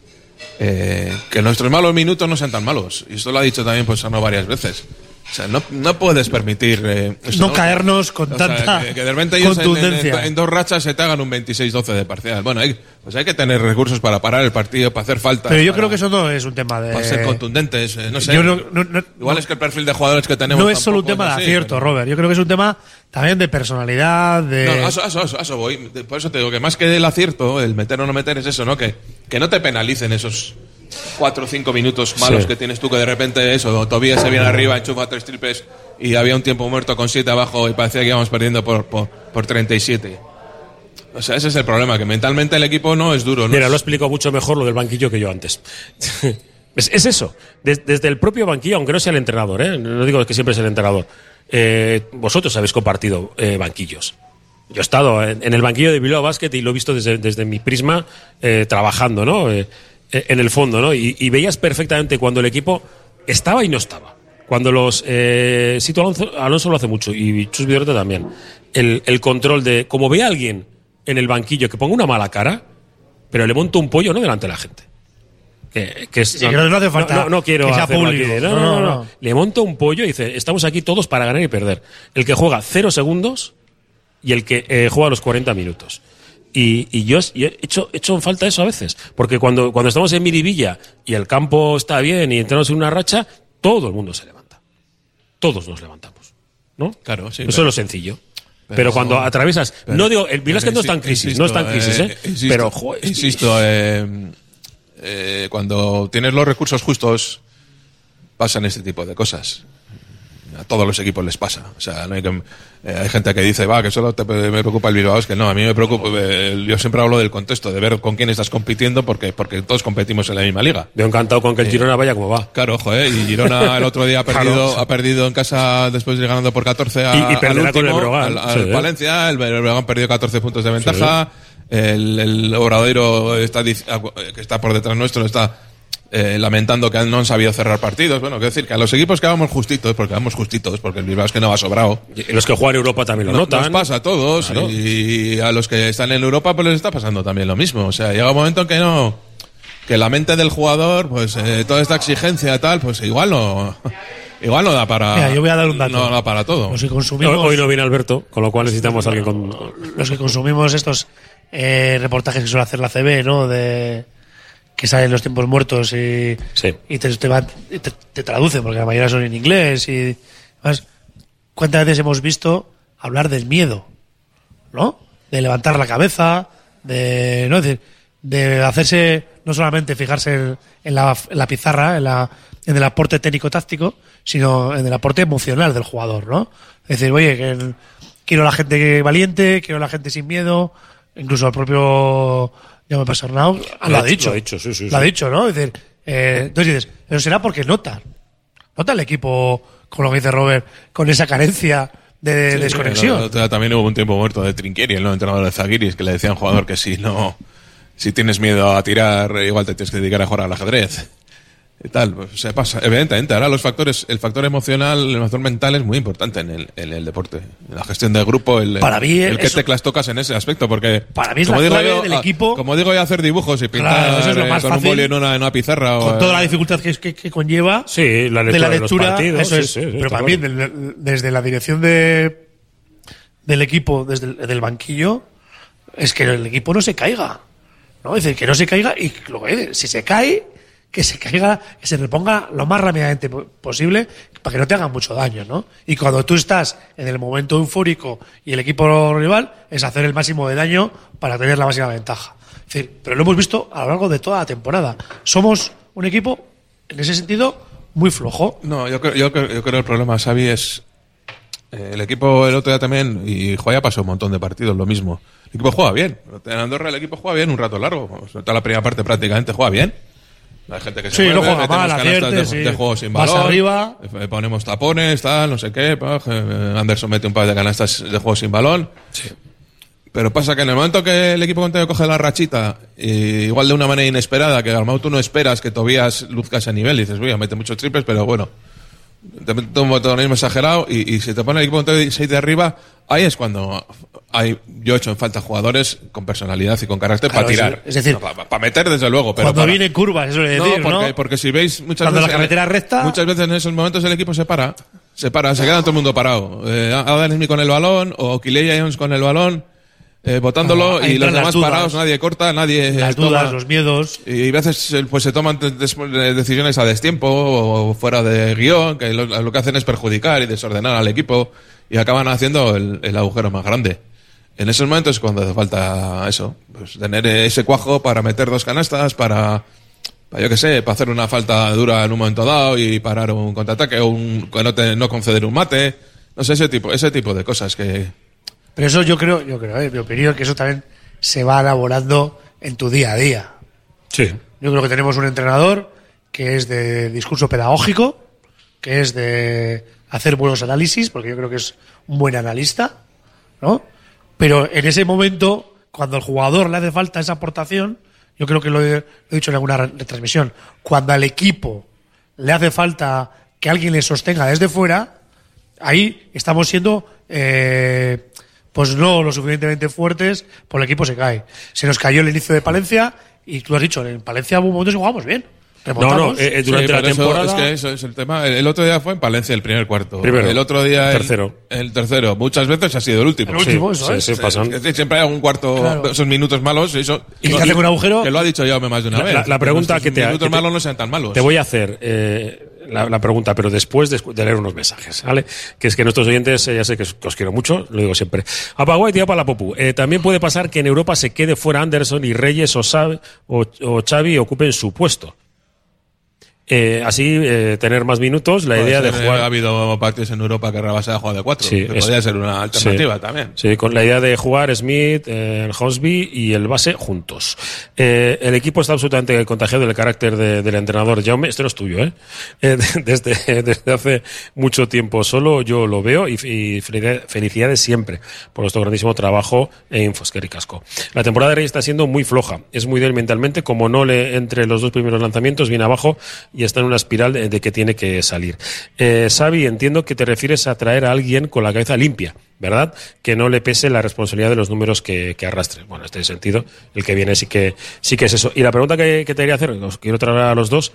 eh, que nuestros malos minutos no sean tan malos. Y esto lo ha dicho también pues Sano varias veces. O sea, no, no puedes permitir... eh, No caernos con O sea, tanta que, que de repente ellos en, en- contundencia. en dos rachas se te hagan un 26-12 de parcial. Bueno, hay, pues hay que tener recursos para parar el partido, para hacer falta. Pero yo para- creo que eso no es un tema de... Para ser contundentes, eh, no sé. Yo no- Igual es que el perfil de jugadores que tenemos... no es solo un tema de así, acierto, pero- Robert. Yo creo que es un tema también de personalidad, de... No, eso voy. Por eso te digo que más que el acierto, el meter o no meter es eso, ¿no? Que, que no te penalicen esos cuatro o cinco minutos malos Sí. que tienes tú, que de repente eso, Tobías se viene arriba, enchufa tres triples y había un tiempo muerto con siete abajo y parecía que íbamos perdiendo por, por, por 37. O sea, ese es el problema, que mentalmente el equipo no es duro. ¿no? Mira, lo he explicado mucho mejor lo del banquillo que yo antes. [laughs] es, es eso. Des- desde el propio banquillo, aunque no sea el entrenador, ¿eh? no digo que siempre es el entrenador. eh, vosotros habéis compartido eh, banquillos. Yo he estado en, en el banquillo de Bilbao Basket y lo he visto desde, desde mi prisma eh, trabajando, ¿no? Eh, en el fondo, ¿no? Y, y veías perfectamente cuando el equipo estaba y no estaba. Cuando los. Eh, Sito Alonso, Alonso lo hace mucho y Chus Vidoreta también. El, el control de. Como ve a alguien en el banquillo que ponga una mala cara, pero le monta un pollo no delante de la gente. Que, que es- Sí, que no hace falta no, no quiero que sea público. aquí. No, No, no, no, no, no. no. Le monta un pollo y dice: Estamos aquí todos para ganar y perder. El que juega cero segundos y el que eh, juega los 40 minutos. Y, y yo, yo he hecho, he hecho en falta eso a veces. Porque cuando, cuando estamos en Miribilla y el campo está bien y entramos en una racha, todo el mundo se levanta. Todos nos levantamos. ¿No? Claro, sí, Eso es lo sencillo. Pero, pero- cuando atraviesas. pero- no digo, el pero no está en crisis, no está en crisis, ¿eh? insisto, pero, joder, insisto, eh, eh, cuando tienes los recursos justos pasan este tipo de cosas. A todos los equipos les pasa. O sea, no hay, que, eh, hay gente que dice, va, que solo te, me preocupa el Bilbao. Es que no, a mí me preocupa. eh, yo siempre hablo del contexto, de ver con quién estás compitiendo, porque, porque todos competimos en la misma liga. Yo encantado con que el Girona vaya como va. Claro, ojo, ¿eh? Y Girona el otro día ha [laughs] perdido, ha perdido en casa después de ir ganando por 14 a, Y- y al con el último, Brogan, al, al sí, ¿eh? Valencia. El, el Brogan perdió 14 puntos de ventaja. El, el Obradoiro está, dic- que está por detrás nuestro está eh, lamentando que no han sabido cerrar partidos. Bueno, quiero decir que a los equipos que vamos justitos, porque vamos justitos, porque el Bilbao es que no va sobrado. Y los que juegan en Europa también lo No- notan. Nos pasa a todos Claro. y a los que están en Europa pues les está pasando también lo mismo. O sea, llega un momento en que no, que la mente del jugador, pues eh, toda esta exigencia tal, pues igual no, [laughs] igual no da para. Mira, yo voy a dar un dato. No da para todo. Los que Hoy, consumimos, hoy no viene Alberto, con lo cual necesitamos a alguien con. los que consumimos estos eh, reportajes que suele hacer la CB, ¿no? De que salen los tiempos muertos y, Sí. y te, te, traducen, porque la mayoría son en inglés y más. ¿Cuántas veces hemos visto hablar del miedo? ¿No? De levantar la cabeza, de, ¿no? de, de hacerse, no solamente fijarse en, en la, en la pizarra, en, la, en el aporte técnico-táctico, sino en el aporte emocional del jugador, ¿no? Es decir, oye, que el- quiero a la gente valiente, quiero a la gente sin miedo, incluso al propio, ya me pasa Arnau, lo, Lo ha ha dicho. lo ha dicho, sí, sí, Lo ha dicho, ¿no? Es decir, eh, entonces dices, pero será porque nota. Nota el equipo, con lo que dice Robert, con esa carencia de Sí, desconexión. también hubo un tiempo muerto de Trinquieri, el nuevo entrenador de Zaguiris, que le decía a un jugador que si no, si tienes miedo a tirar, igual te tienes que dedicar a jugar al ajedrez. Y tal, pues se pasa. Evidentemente, ahora los factores, el factor emocional, el factor mental es muy importante en el, en el deporte. En la gestión del grupo, el, Para mí, el que eso- teclas tocas en ese aspecto, porque. Para mí es como la digo clave yo, del a- equipo. Como digo yo, hacer dibujos y pintar Claro, eso es lo eh, más con un boli en una, en una pizarra. o, con toda la eh, dificultad que, que, que conlleva Sí, la de lectura la de los lectura, partidos, eso sí, es. sí, sí, pero claro. del- desde la dirección de del equipo, desde el del banquillo, es que el equipo no se caiga. ¿no? Es decir, que no se caiga y lo que dice, si se cae, que se caiga, que se reponga lo más rápidamente po- posible para que no te haga mucho daño, ¿no? Y cuando tú estás en el momento eufórico y el equipo rival es hacer el máximo de daño para tener la máxima ventaja. Pero lo hemos visto a lo largo de toda la temporada. Somos un equipo, en ese sentido, muy flojo. No, yo creo, yo creo, yo creo el problema, Xavi, es eh, el equipo el otro día también, y Joya pasó un montón de partidos, lo mismo. El equipo juega bien. En Andorra el equipo juega bien un rato largo. Todo la primera parte prácticamente juega bien. Hay gente que se Sí, mueve, no juega metemos mal, canastas de, sí. de juego sin Vas balón. arriba. eh, Ponemos tapones, tal, no sé qué. eh, Anderson mete un par de canastas de juego sin balón. Pero pasa que en el momento que el equipo contrario coge la rachita, y igual de una manera inesperada, que a lo mejor tú no esperas que Tobías luzca ese nivel, y dices, voy a meter muchos triples, pero bueno, te mete un botonismo exagerado y, y si te pone el equipo contrario 6 de arriba, ahí es cuando hay, yo he hecho en falta jugadores con personalidad y con carácter Claro, para es- tirar. es decir, para, meter desde luego, pero Cuando para- viene curvas, eso es no, decir, porque, ¿no? porque si veis muchas Cuando veces la carretera es recta- muchas veces en esos momentos el equipo se para, se para, se queda todo el mundo parado. Eh, Adam Smith con el balón o Kiley Jones con el balón, eh, botándolo Ah, y los demás dudas. parados, nadie corta, nadie Las toma- dudas, los miedos. y a veces eh, pues se toman decisiones a destiempo o fuera de guion, que lo, lo que hacen es perjudicar y desordenar al equipo y acaban haciendo el, el agujero más grande. En esos momentos es cuando hace falta eso, pues tener ese cuajo para meter dos canastas, para, para yo qué sé, para hacer una falta dura en un momento dado y parar un contraataque o un, no, te- no conceder un mate. No sé, ese tipo, ese tipo de cosas que, Pero eso yo creo, yo creo, en mi opinión, que eso también se va elaborando en tu día a día. Sí. Yo creo que tenemos un entrenador que es de discurso pedagógico, que es de hacer buenos análisis, porque yo creo que es un buen analista, ¿no? Pero en ese momento, cuando al jugador le hace falta esa aportación, yo creo que lo he, lo he dicho en alguna re- retransmisión, cuando al equipo le hace falta que alguien le sostenga desde fuera, ahí estamos siendo eh, pues no lo suficientemente fuertes, por el equipo se cae. Se nos cayó el inicio de Palencia y tú has dicho, en Palencia hubo momentos que jugamos bien. No, Remontamos. no, eh, eh, durante Sí, la pero eso- temporada. es que eso es el tema. El, el otro día fue en Palencia el primer cuarto. Primero. El otro día el Tercero. El, tercero. Muchas veces ha sido el último. El último, Sí, eso sí, es. sí, pasan. Es siempre hay un cuarto, Claro. esos minutos malos. Eso, Y que hace un agujero. Que lo ha dicho ya más de una La- vez. la- la pregunta que te- minutos que te- malos no sean tan malos. Te voy a hacer eh, la, la pregunta, pero después de, de leer unos mensajes, ¿vale? Que es que nuestros oyentes, eh, ya sé que os, quiero mucho, lo digo siempre. Apaguay, tía para la Popu. Eh, también puede pasar que en Europa se quede fuera Anderson y Reyes o, Xavi- o, o Xavi ocupen su puesto. Eh, así eh, tener más minutos, la Puede idea de ser, jugar... Ha habido partidos en Europa que Rabasa ha jugado de cuatro. Sí, que es- podría ser una alternativa sí. también. Sí, con la idea de jugar Smith, eh, el Hosby y el base juntos. Eh, el equipo está absolutamente contagiado del carácter de- del entrenador Jaume. Este no es tuyo, ¿eh? Eh, desde, [laughs] desde hace mucho tiempo solo yo lo veo y, y felicidades- felicidades siempre por nuestro grandísimo trabajo en Infosquer y Casco. La temporada de Rey está siendo muy floja. Es muy débil mentalmente. Como no le entre los dos primeros lanzamientos, viene abajo y está en una espiral de, de que tiene que salir. Eh, Xavi, entiendo que te refieres a traer a alguien con la cabeza limpia, ¿verdad? Que no le pese la responsabilidad de los números que, que arrastre. Bueno, en este sentido, el que viene sí que, sí que es eso. Y la pregunta que, que te quería hacer, os quiero traer a los dos,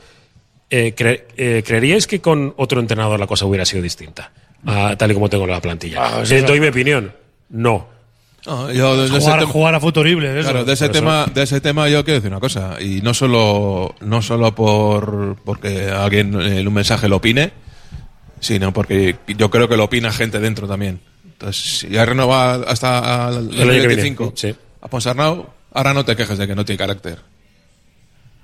eh, cre- eh, ¿creeríais que con otro entrenador la cosa hubiera sido distinta? Ah, tal y como tengo la plantilla. Ah, doy mi opinión. No. No, yo de ese Jugar, tema- jugar a fútbol horrible. Eso. Claro, de ese por eso. tema, de ese tema yo quiero decir una cosa y no solo, no solo por porque alguien en un mensaje lo opine, sino porque yo creo que lo opina gente dentro también. Entonces, si ya renova hasta el año que viene, 2025 sí. a Ponsarnau, ahora no te quejes de que no tiene carácter.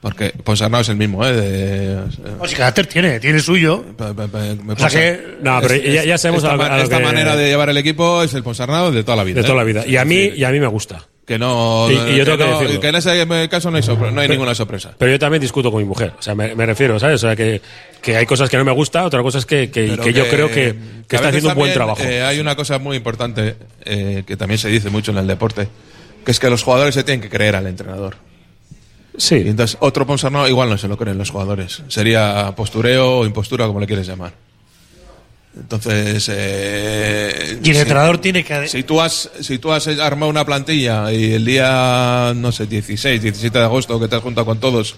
Porque Ponsarnau es el mismo, ¿eh? De, No, si carácter tiene, tiene suyo. me O sea que. No, pero es- ya, ya sabemos esta, a lo- a lo esta que- manera de llevar el equipo es el Ponsarnau de toda la vida. de toda ¿eh? la vida. Y a mí, y a mí me gusta. que no, Y- y yo tengo que no- decirlo. que en ese caso no hay, sopre- no hay ninguna sorpresa. Pero yo también discuto con mi mujer. O sea, me, me refiero, ¿sabes? O sea, que, que hay cosas que no me gusta, otra cosa es que, que, que yo creo que, que está haciendo un buen trabajo. eh, hay una cosa muy importante eh, que también se dice mucho en el deporte, que es que los jugadores se tienen que creer al entrenador. Y sí. entonces otro Ponsarnau igual no se lo creen los jugadores. Sería postureo o impostura, como le quieres llamar. Entonces, eh, Y el si- entrenador tiene que. Si tú has, si tú has armado una plantilla y el día, no sé, 16, 17 de agosto que te has juntado con todos,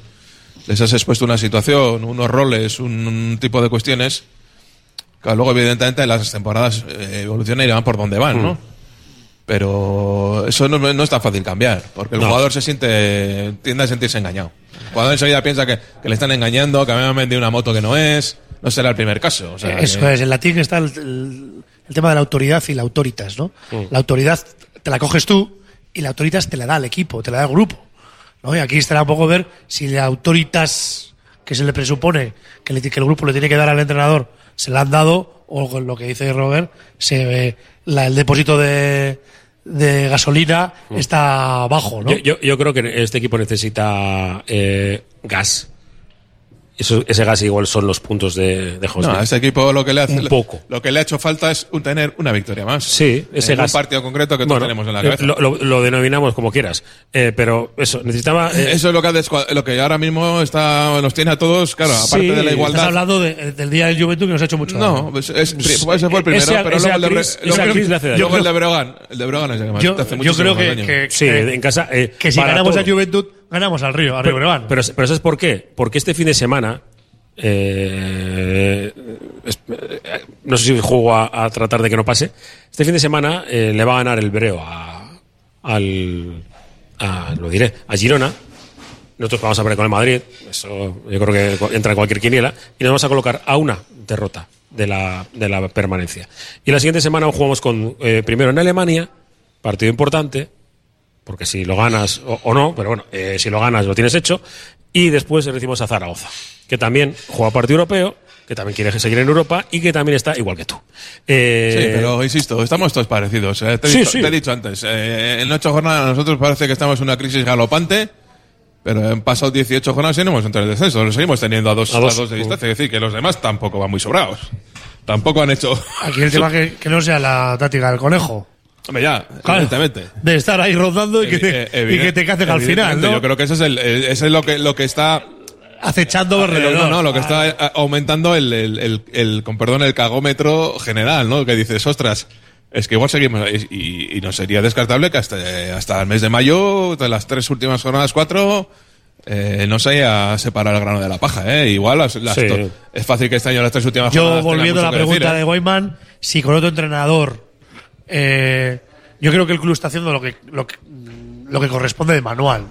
les has expuesto una situación, unos roles, un, un tipo de cuestiones, claro, luego evidentemente las temporadas eh, evolucionan y van por donde van, Mm. Pero eso no, no es tan fácil cambiar, porque el No. jugador se siente, tiende a sentirse engañado. El jugador enseguida piensa que, que le están engañando, que a mí me han vendido una moto que no es, no será el primer caso. o sea, Eso que- es, en latín está el, el- el tema de la autoridad y la autoritas, ¿no? Mm. La autoridad te la coges tú y la autoritas te la da el equipo, te la da el grupo. ¿no? Y aquí estará un poco ver si la autoritas que se le presupone que, le- que el grupo le tiene que dar al entrenador se la han dado o con lo que dice Robert, se ve la- el depósito de, de gasolina está bajo, ¿no? Mm. Yo, yo, yo creo que este equipo necesita eh, gas. Eso, ese gas igual son los puntos de, de José. No, a este equipo lo que le hace, Un poco. Lo que le ha hecho falta es un- tener una victoria más. Sí, ese en gas. un partido concreto que Bueno, todos tenemos en la eh, cabeza. Lo, lo- lo denominamos como quieras. Eh, pero eso, necesitaba. eh, Eso es lo que, ha lo que ahora mismo está, nos tiene a todos, claro, aparte Sí, de la Estás igualdad. hablando de- del día del Juventud que nos ha hecho mucho. No, pues es, ese fue el primero, Ese- pero ese luego el de, luego ese el- Chris le hace daño. luego el de Breogán. El de Breogán es el que más Yo, te hace yo creo que, daño. que, sí, que- en casa. eh, que si ganamos todo. a Juventud, ganamos al Río, a Río Breogán. Pero, pero ¿sabes por qué? Porque este fin de semana. eh, es- eh, no sé si juego a, a tratar de que no pase. Este fin de semana eh, le va a ganar el Breo a, al. a- lo diré, a Girona. Nosotros vamos a ver con el Madrid. Eso yo creo que entra en cualquier quiniela. Y nos vamos a colocar a una derrota de la, de la permanencia. Y la siguiente semana jugamos con. eh, primero en Alemania, partido importante porque si lo ganas o, o no, pero bueno, eh, si lo ganas lo tienes hecho. Y después recibimos a Zaragoza, que también juega partido europeo, que también quiere seguir en Europa y que también está igual que tú. Eh, Sí, pero insisto, estamos todos parecidos. eh. Te, he Sí, dicho, sí. te he dicho antes, eh, en ocho jornadas nosotros parece que estamos en una crisis galopante, pero han pasado 18 jornadas y no hemos entrado en el descenso. Lo seguimos teniendo a dos, A a dos. dos de distancia. Es decir, que los demás tampoco van muy sobrados. Tampoco han hecho... Aquí el tema [laughs] que, que no sea la táctica del conejo. Hombre, ya, Claro. De estar ahí rodando y que te, y que te cacen al final, ¿no? Yo creo que ese es, el, ese es lo, que, lo que está Acechando alrededor. no, no, lo que está eh, aumentando el, el, el- el- con perdón, el cagómetro general, ¿no? Que dices, ostras, es que igual seguimos, y, y- no sería descartable que hasta, hasta el mes de mayo, de las tres últimas jornadas, cuatro, eh, no se haya separado el grano de la paja, ¿eh? Igual las- las Sí. es fácil que este año las tres últimas Yo, jornadas tengan volviendo a la pregunta decir, de ¿eh? Guayman, si con otro entrenador, eh, yo creo que el club está haciendo lo que, lo que, lo que corresponde de manual.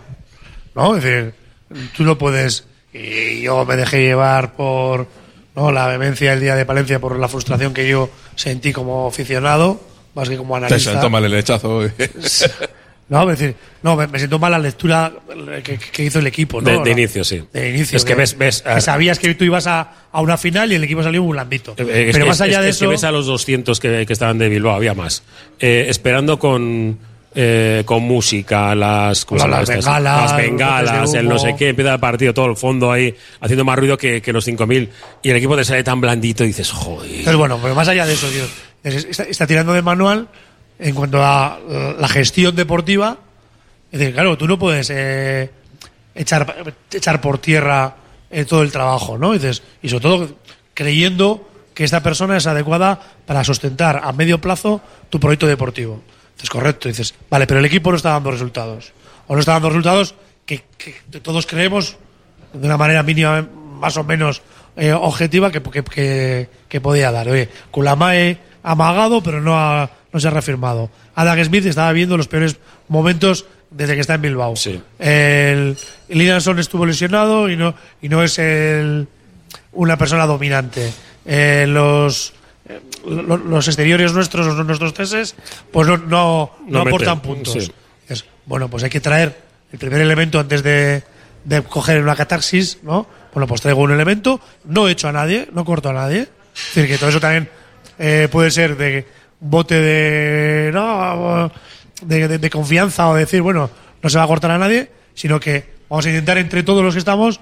¿No? Es decir, tú no puedes. Y yo me dejé llevar por ¿no? la vehemencia el día de Palencia, por la frustración que yo sentí como aficionado, más que como Eso, analista. tómale el lechazo. No, es decir, no, me, me siento mal la lectura que, que hizo el equipo, ¿no? De, inicio, sí. De inicio. Es que ves, ves. que sabías que tú ibas a, a una final y el equipo salió un blandito. Eh, es Pero más allá es- de es eso. que ves a los 200 que, que estaban de Bilbao, había más. Eh, esperando con. eh, con música, las, ¿cómo Las estas? bengalas, las bengalas, el no sé qué, empieza el partido, todo el fondo ahí, haciendo más ruido que, que los 5.000. Y el equipo te sale tan blandito y dices, joder. Entonces, bueno, pero más allá de eso, está, está tirando de manual en cuanto a la gestión deportiva. Claro, tú no puedes eh, echar, echar por tierra eh, todo el trabajo, ¿no? Y, dices, y sobre todo creyendo que esta persona es adecuada para sustentar a medio plazo tu proyecto deportivo. Entonces, correcto, dices, vale, pero el equipo no está dando resultados. O no está dando resultados que, todos creemos de una manera mínima, más o menos eh, objetiva, que, que, que, que podía dar. Oye, Kulamae ha amagado, pero no, ha, no se ha reafirmado. Adam Smith estaba viendo los peores momentos desde que está en Bilbao. Sí. El, el estuvo lesionado y no, y no es el, una persona dominante. Eh, los, eh, lo- los exteriores nuestros, los- nuestros teses, pues no, no, no No aportan puntos. sí. Es, bueno, pues hay que traer el primer elemento antes de, de coger una catarsis, ¿no? Bueno, pues traigo un elemento, no he hecho a nadie, no corto a nadie. Es decir, que todo eso también eh, puede ser de bote de, no, de, de- de confianza o decir, bueno, no se va a cortar a nadie, sino que vamos a intentar entre todos los que estamos,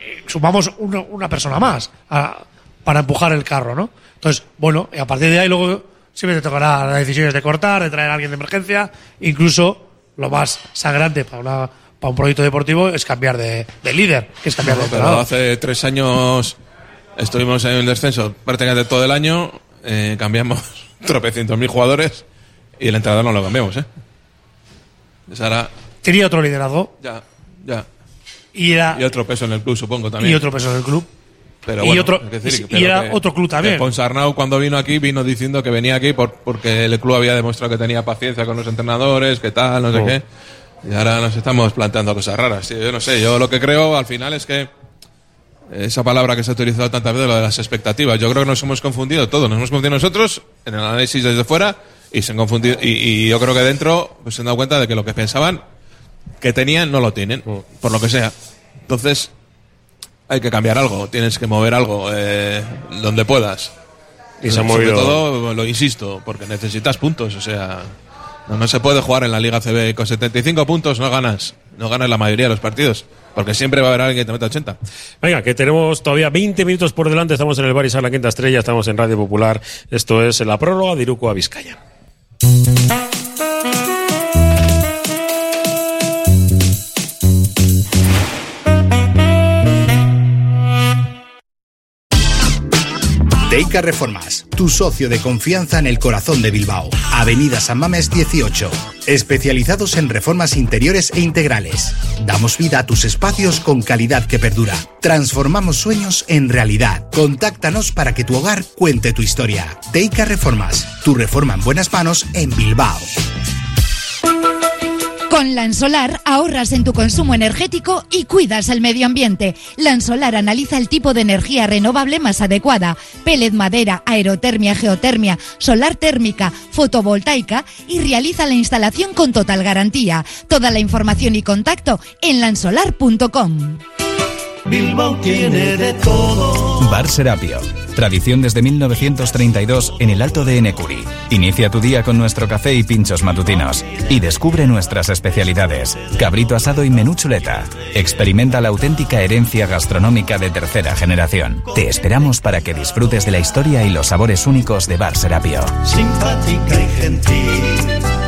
eh, sumamos una, una persona más a- para empujar el carro, ¿no? Entonces, bueno, y a partir de ahí luego siempre te tocará las decisiones de cortar, de traer a alguien de emergencia, incluso lo más sangrante para, una, para un proyecto deportivo es cambiar de, de líder, que es cambiar de pero hace tres años estuvimos en el descenso prácticamente todo el año, eh, cambiamos [laughs] tropecientos mil jugadores y el entrenador no lo cambiamos, ¿eh? Pues ahora, Tenía otro liderazgo ya, ya. y era Y otro peso en el club, supongo también. y otro peso en el club. Pero y bueno, otro- decir y pero era otro club también. que Ponsarnau cuando vino aquí vino diciendo que venía aquí por, porque el club había demostrado que tenía paciencia con los entrenadores, que tal, no sé Oh. qué. Y ahora nos estamos planteando cosas raras. tío. Yo no sé, yo lo que creo al final es que esa palabra que se ha utilizado tantas veces, lo de las expectativas, yo creo que nos hemos confundido todos. Nos hemos confundido nosotros en el análisis desde fuera y se han confundido. Y, y yo creo que dentro pues, se han dado cuenta de que lo que pensaban que tenían no lo tienen, por lo que sea. Entonces, hay que cambiar algo, tienes que mover algo eh, donde puedas. Y se ha Sobre movido- todo, lo insisto, porque necesitas puntos, o sea, no, no se puede jugar en la Liga CB con 75 puntos, no ganas, no ganas la mayoría de los partidos, porque siempre va a haber alguien que te meta 80. Venga, que tenemos todavía 20 minutos por delante. Estamos en el Barisar La Quinta Estrella, estamos en Radio Popular. Esto es la prórroga de Iruko a Vizcaya. Teica Reformas, tu socio de confianza en el corazón de Bilbao. Avenida San Mames 18. Especializados en reformas interiores e integrales. Damos vida a tus espacios con calidad que perdura. Transformamos sueños en realidad. Contáctanos para que tu hogar cuente tu historia. Teica Reformas, tu reforma en buenas manos en Bilbao. Con Lansolar ahorras en tu consumo energético y cuidas el medio ambiente. Lansolar analiza el tipo de energía renovable más adecuada. Pellet madera, aerotermia, geotermia, solar térmica, fotovoltaica y realiza la instalación con total garantía. Toda la información y contacto en lansolar.com. Bilbao tiene de todo. Bar Serapio. Tradición desde 1932 en el Alto de Enecuri. Inicia tu día con nuestro café y pinchos matutinos. Y descubre nuestras especialidades. Cabrito asado y menú chuleta. Experimenta la auténtica herencia gastronómica de tercera generación. Te esperamos para que disfrutes de la historia y los sabores únicos de Bar Serapio. Simpática y gentil.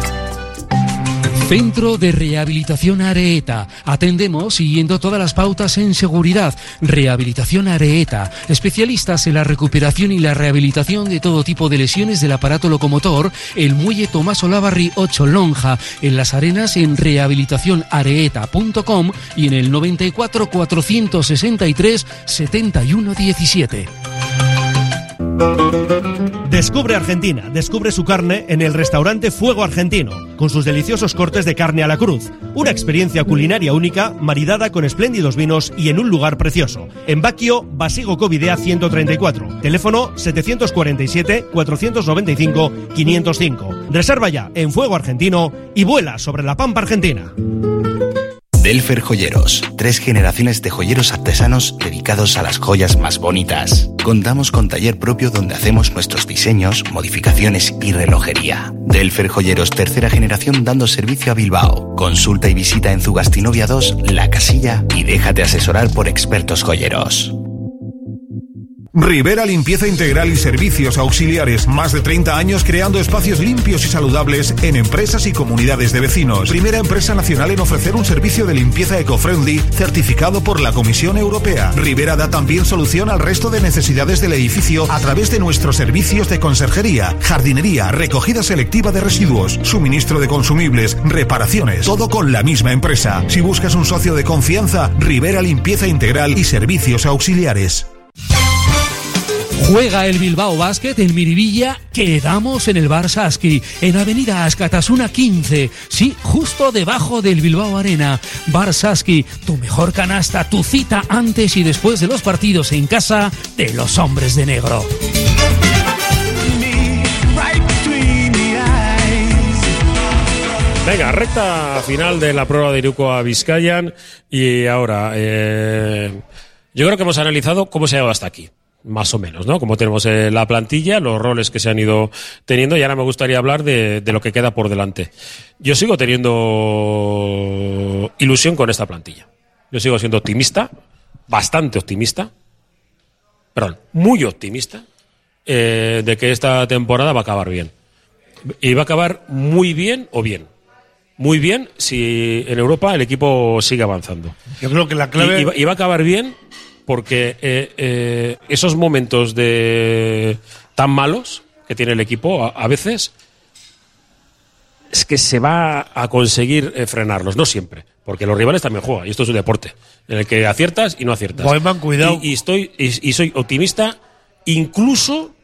Centro de Rehabilitación Areeta. Atendemos siguiendo todas las pautas en seguridad. Rehabilitación Areeta. Especialistas en la recuperación y la rehabilitación de todo tipo de lesiones del aparato locomotor. El muelle Tomás Olavarri 8 Lonja. En las arenas en rehabilitacionareeta.com y en el 94 463 71 17. Descubre Argentina, descubre su carne en el restaurante Fuego Argentino, con sus deliciosos cortes de carne a la cruz. Una experiencia culinaria única, maridada con espléndidos vinos y en un lugar precioso. En Baquio, Basigo Covidea 134. Teléfono 747-495-505. Reserva ya en Fuego Argentino y vuela sobre la Pampa Argentina. Delfer Joyeros, tres generaciones de joyeros artesanos dedicados a las joyas más bonitas. Contamos con taller propio donde hacemos nuestros diseños, modificaciones y relojería. Delfer Joyeros, tercera generación dando servicio a Bilbao. Consulta y visita en Zugastinovia 2, La Casilla y déjate asesorar por expertos joyeros. Rivera Limpieza Integral y Servicios Auxiliares. Más de 30 años creando espacios limpios y saludables en empresas y comunidades de vecinos. Primera empresa nacional en ofrecer un servicio de limpieza eco-friendly certificado por la Comisión Europea. Rivera da también solución al resto de necesidades del edificio a través de nuestros servicios de conserjería, jardinería, recogida selectiva de residuos, suministro de consumibles, reparaciones. Todo con la misma empresa. Si buscas un socio de confianza, Rivera Limpieza Integral y Servicios Auxiliares. Juega el Bilbao Basket en Miribilla. Quedamos en el Bar Saski, en Avenida Ascatasuna 15. Sí, justo debajo del Bilbao Arena. Bar Saski, tu mejor canasta, tu cita antes y después de los partidos en casa de los hombres de negro. Venga, recta final de la prueba de Iruko a Vizcayan. Y ahora, eh, yo creo que hemos analizado cómo se ha llegado hasta aquí. Más o menos, ¿no? Como tenemos eh, la plantilla, los roles que se han ido teniendo, y ahora me gustaría hablar de, de lo que queda por delante. Yo sigo teniendo ilusión con esta plantilla. Yo sigo siendo optimista, bastante optimista, perdón, muy optimista, eh, de que esta temporada va a acabar bien. Y va a acabar muy bien o bien. Muy bien si en Europa el equipo sigue avanzando. Yo creo que la clave. Y, y va, y va a acabar bien porque eh, eh, esos momentos de tan malos que tiene el equipo a, a veces es que se va a conseguir eh, frenarlos, no siempre, porque los rivales también juegan y esto es un deporte en el que aciertas y no aciertas. Boeman, cuidado. Y, y estoy y, y soy optimista incluso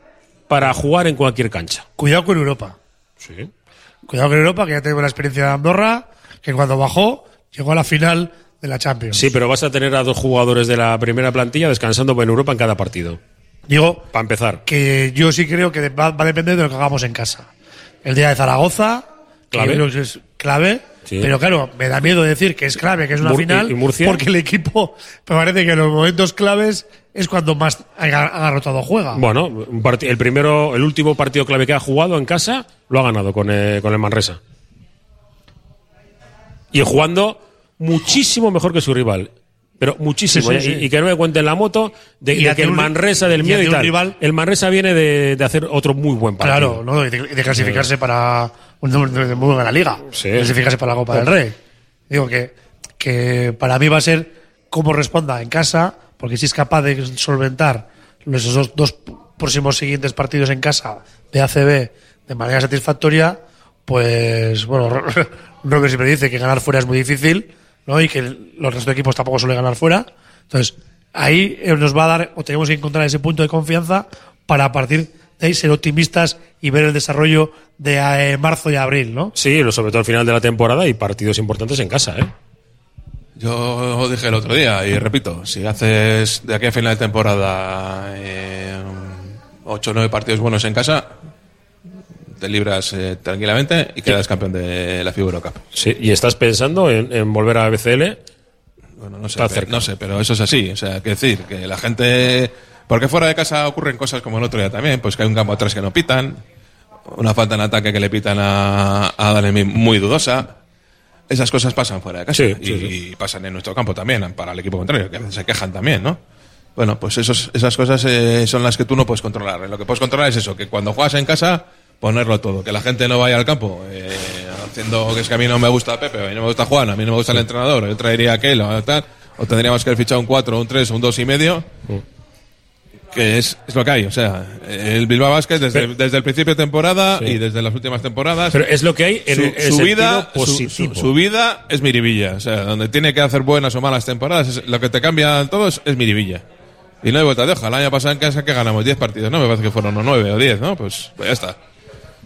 para jugar en cualquier cancha. Cuidado con Europa. Sí. Cuidado con Europa, que ya tengo la experiencia de Andorra, que cuando bajó llegó a la final de la Champions. Sí, pero vas a tener a dos jugadores de la primera plantilla descansando en Europa en cada partido. Digo, Para empezar. que yo sí creo que va, va a depender de lo que hagamos en casa. El día de Zaragoza, Clave. que es clave, Sí. pero claro, me da miedo decir que es clave, que es una Mur- final, porque el equipo me parece que en los momentos claves es cuando más aga- agarrotado juega. Bueno, el primero, el último partido clave que ha jugado en casa lo ha ganado con, eh, con el Manresa. Y jugando muchísimo mejor que su rival. Pero muchísimo. Sí, sí, Y, que no me cuenten la moto de, que el Manresa del miedo y, tal. rival- El Manresa viene de, de hacer otro muy buen partido. Claro, ¿no? Y de, de clasificarse para un de, de muy buena liga. Clasificarse para la Copa del Rey. Digo que, que para mí va a ser cómo responda en casa, porque si es capaz de solventar esos dos, dos próximos siguientes partidos en casa de ACB de manera satisfactoria, pues bueno, [laughs] Robert siempre dice que ganar fuera es muy difícil, ¿no? Y que el- los restos de equipos tampoco suelen ganar fuera. Entonces, ahí eh, nos va a dar, o tenemos que encontrar ese punto de confianza para a partir de ahí ser optimistas y ver el desarrollo de eh, marzo y abril, ¿no? Sí, lo- sobre todo al final de la temporada y partidos importantes en casa, ¿eh? Yo dije el otro día y repito, si haces de aquí a final de temporada eh, ocho o nueve partidos buenos en casa, te libras eh, tranquilamente y quedas campeón de la FIBA Eurocup. Sí, y estás pensando en, en volver a BCL. Bueno, no sé, Está pe- cerca. no sé, pero eso es así. O sea, que decir que la gente. Porque fuera de casa ocurren cosas como el otro día también, pues que hay un campo atrás que no pitan, una falta en ataque que le pitan a, a muy dudosa. Esas cosas pasan fuera de casa Sí, y, sí, y pasan en nuestro campo también, para el equipo contrario, que a veces se quejan también, ¿no? Bueno, pues esos, esas cosas eh, son las que tú no puedes controlar. Lo que puedes controlar es eso, que cuando juegas en casa, ponerlo todo. Que la gente no vaya al campo eh, haciendo que es que a mí no me gusta Pepe, a mí no me gusta Juan, a mí no me gusta el entrenador, yo traería aquel o tal. O tendríamos que haber fichado un 4, un 3, un 2 y medio. Que es, es lo que hay. O sea, el Bilbao Basket desde, desde el principio de temporada Sí. y desde las últimas temporadas. Pero es lo que hay en su, el- vida, su- positivo. Su, su vida es Miribilla. O sea, donde tiene que hacer buenas o malas temporadas, es- lo que te cambia todo es, es Miribilla. Y no hay vuelta de hoja. El año pasado en casa que ganamos 10 partidos, ¿no? Me parece que fueron unos 9 o 10, ¿no? Pues, pues ya está.